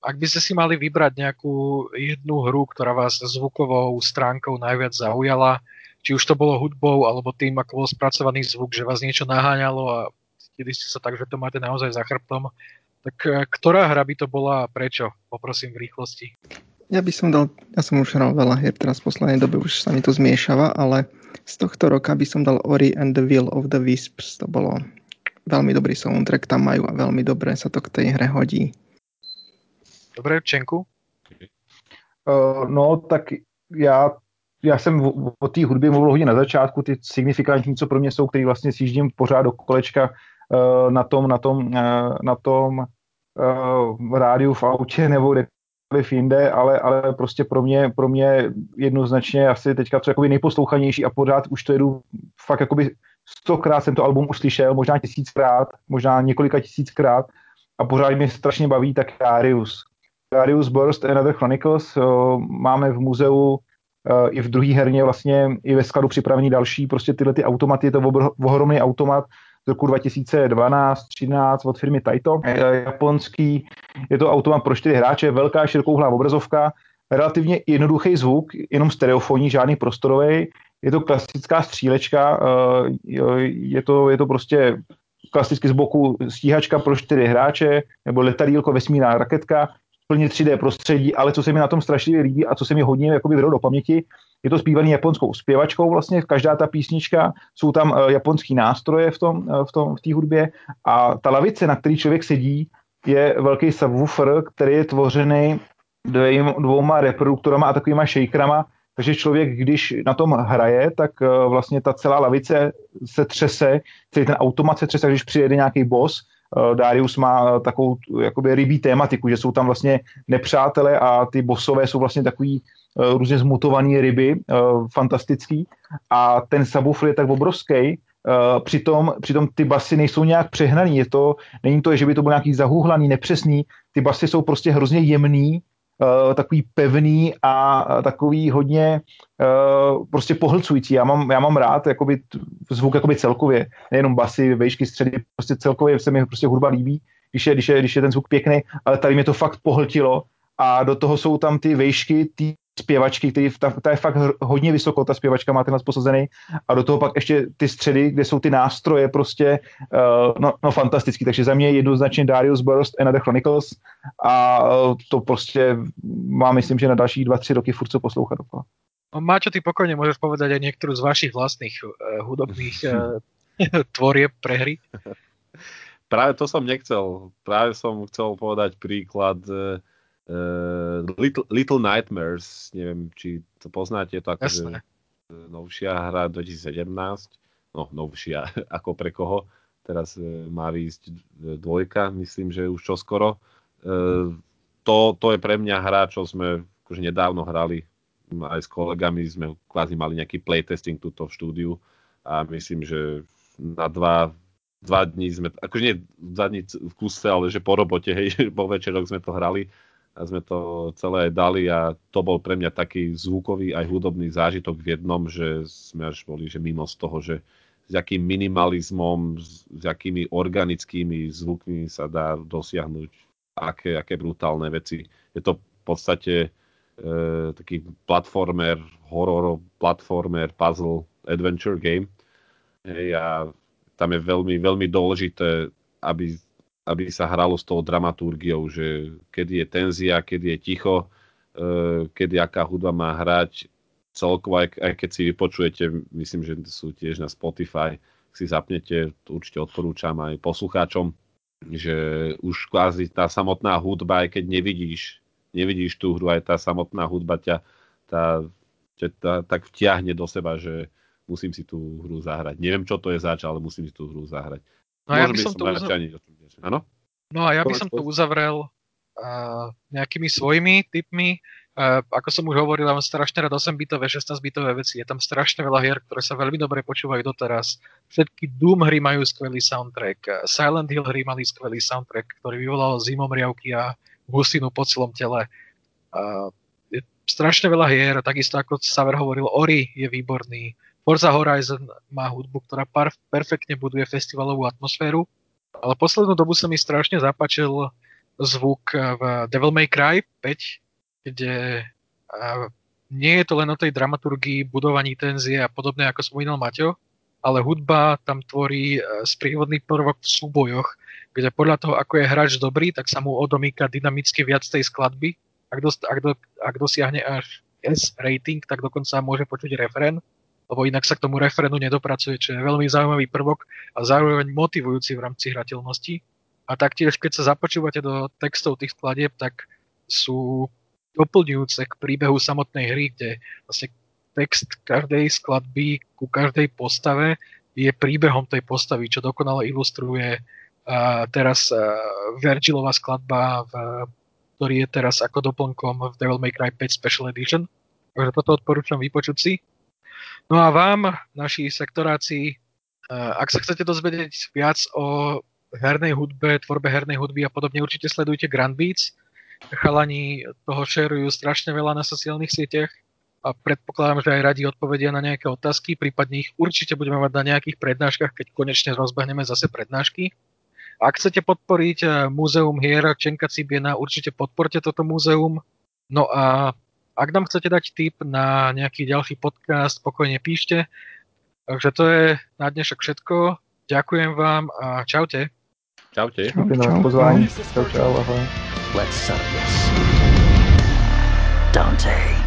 Ak by ste si mali vybrať nejakú jednu hru, ktorá vás zvukovou stránkou najviac zaujala, či už to bolo hudbou, alebo tým, ako bol spracovaný zvuk, že vás niečo naháňalo a cítili ste sa tak, že to máte naozaj za chrbtom, tak e, ktorá hra by to bola a prečo? Poprosím v rýchlosti. Ja by som dal, ja som už hral veľa hier teraz v poslednej dobe, už sa mi to zmiešava, ale z tohto roka by som dal Ori and the Will of the Wisps. To bolo veľmi dobrý soundtrack tam majú a veľmi dobre sa to k tej hre hodí. Dobre, Čenku? Uh, no, tak já, já jsem o, té hudbě mluvil hodně na začátku, ty signifikantní, co pro mě jsou, který vlastně sjíždím pořád do kolečka uh, na tom, na tom, uh, na tom rádiu v autě nebo kdekoliv jinde, ale, ale prostě pro mě, pro mě jednoznačně asi teďka co jakoby nejposlouchanější a pořád už to jedu fakt jakoby stokrát jsem to album uslyšel, možná tisíckrát, možná několika tisíckrát a pořád mě strašně baví tak Darius. Darius Burst Another Chronicles máme v muzeu uh, i v druhé herně vlastně i ve skladu připravený další, prostě tyhle ty automaty, je to ohromný automat, z roku 2012-13 od firmy Taito, japonský. Je to automat pro čtyři hráče, velká širokouhlá obrazovka, relativně jednoduchý zvuk, jenom stereofonní, žádný prostorový. Je to klasická střílečka, eh, je to, je to prostě klasicky z boku stíhačka pro čtyři hráče, nebo letadílko vesmírná raketka. Plně 3D prostředí, ale co se mi na tom strašně líbí a co se mi hodně jakoby do paměti, je to zpívaný japonskou zpěvačkou vlastně, každá ta písnička, jsou tam uh, japonský nástroje v tom, uh, v tom, v té hudbě a ta lavice, na který člověk sedí, je velký subwoofer, který je tvořený dvouma reproduktorama a takovýma shakerama, takže člověk, když na tom hraje, tak uh, vlastně ta celá lavice se třese, celý ten automat se třese, když přijede nějaký boss, Darius má takovou jakoby rybí tématiku, že jsou tam vlastně nepřátelé a ty bossové jsou vlastně takový uh, různě zmutovaný ryby, fantastický. A ten subwoofer je tak obrovský, přitom, přitom ty basy nejsou nějak přehnaný, je to, není to, že by to byl nějaký zahůhlaný, nepřesný, ty basy jsou prostě hrozně jemný, uh, takový pevný a takový hodně uh, prostě pohlcující. Já mám, já mám rád jakoby, zvuk jakoby celkově, nejenom basy, vejšky, středy, prostě celkově se mi prostě hudba líbí, když je, když je, když je ten zvuk pěkný, ale tady mě to fakt pohltilo a do toho jsou tam ty vejšky, ty zpěvačky, který ta, ta je fakt hodně vysoko, ta zpěvačka má tenhle posazený a do toho pak ještě ty středy, kde jsou ty nástroje prostě uh, no, no fantastický, takže za mě jednoznačně Darius Burst and the Chronicles a uh, to prostě má myslím, že na další dva, tři roky furt co poslouchat dokola. No, Máčo, ty pokojne môžeš povedať aj niektorú z vašich vlastných uh, hudobných uh, tvorieb pre hry. Práve to som nechcel. Práve som chcel povedať príklad uh, Uh, Little, Little Nightmares, neviem, či to poznáte, to akože novšia hra 2017, no novšia, ako pre koho, teraz uh, má výjsť dvojka, myslím, že už čoskoro. Uh, to, to je pre mňa hra, čo sme akože nedávno hrali, aj s kolegami sme kvázi mali nejaký playtesting tuto v štúdiu a myslím, že na dva, dva dní sme, akože nie dva dní v kuse, ale že po robote, hej, po večeroch sme to hrali a sme to celé dali a to bol pre mňa taký zvukový aj hudobný zážitok v jednom, že sme až boli že mimo z toho, že s akým minimalizmom, s, s akými organickými zvukmi sa dá dosiahnuť aké, aké brutálne veci. Je to v podstate e, taký platformer, horror, platformer, puzzle, adventure game. Hej, a tam je veľmi, veľmi dôležité, aby aby sa hralo s tou dramaturgiou, že kedy je tenzia, kedy je ticho, e, kedy aká hudba má hrať. Celkovo, aj, aj keď si vypočujete, myslím, že sú tiež na Spotify, si zapnete, určite odporúčam aj poslucháčom, že už kvázi tá samotná hudba, aj keď nevidíš, nevidíš tú hru, aj tá samotná hudba ťa, tá, ťa tá, tak vtiahne do seba, že musím si tú hru zahrať. Neviem, čo to je zač, ale musím si tú hru zahrať. No ja by som to uzavrel... Áno? No a ja by som to uzavrel uh, nejakými svojimi typmi. Uh, ako som už hovoril, mám strašne rád 8-bitové, 16-bitové veci. Je tam strašne veľa hier, ktoré sa veľmi dobre počúvajú doteraz. Všetky Doom hry majú skvelý soundtrack. Silent Hill hry mali skvelý soundtrack, ktorý vyvolal zimomriavky a husinu po celom tele. Uh, je strašne veľa hier, takisto ako Saver hovoril, Ori je výborný. Forza Horizon má hudbu, ktorá par- perfektne buduje festivalovú atmosféru, ale poslednú dobu sa mi strašne zapáčil zvuk v Devil May Cry 5, kde nie je to len o tej dramaturgii, budovaní tenzie a podobne, ako spomínal Maťo, ale hudba tam tvorí sprievodný prvok v súbojoch, kde podľa toho, ako je hráč dobrý, tak sa mu odomýka dynamicky viac tej skladby. Ak, dos- ak, do- ak dosiahne až S rating, tak dokonca môže počuť refren lebo inak sa k tomu referendu nedopracuje, čo je veľmi zaujímavý prvok a zároveň motivujúci v rámci hrateľnosti. A taktiež, keď sa započúvate do textov tých skladieb, tak sú doplňujúce k príbehu samotnej hry, kde vlastne text každej skladby ku každej postave je príbehom tej postavy, čo dokonale ilustruje uh, teraz uh, Virgilová skladba, v, ktorý je teraz ako doplnkom v Devil May Cry 5 Special Edition. Takže toto odporúčam vypočuť si. No a vám, naši sektoráci, eh, ak sa chcete dozvedieť viac o hernej hudbe, tvorbe hernej hudby a podobne, určite sledujte Grand Beats. Chalani toho šerujú strašne veľa na sociálnych sieťach a predpokladám, že aj radi odpovedia na nejaké otázky, prípadne ich určite budeme mať na nejakých prednáškach, keď konečne rozbehneme zase prednášky. Ak chcete podporiť eh, múzeum hier Čenka Cibiena, určite podporte toto múzeum. No a ak nám chcete dať tip na nejaký ďalší podcast, spokojne píšte. Takže to je na dnešok všetko. Ďakujem vám a čaute. Čaute. Ďakujem za pozvanie. Čau, čau. Ahoj. Let's. Dante.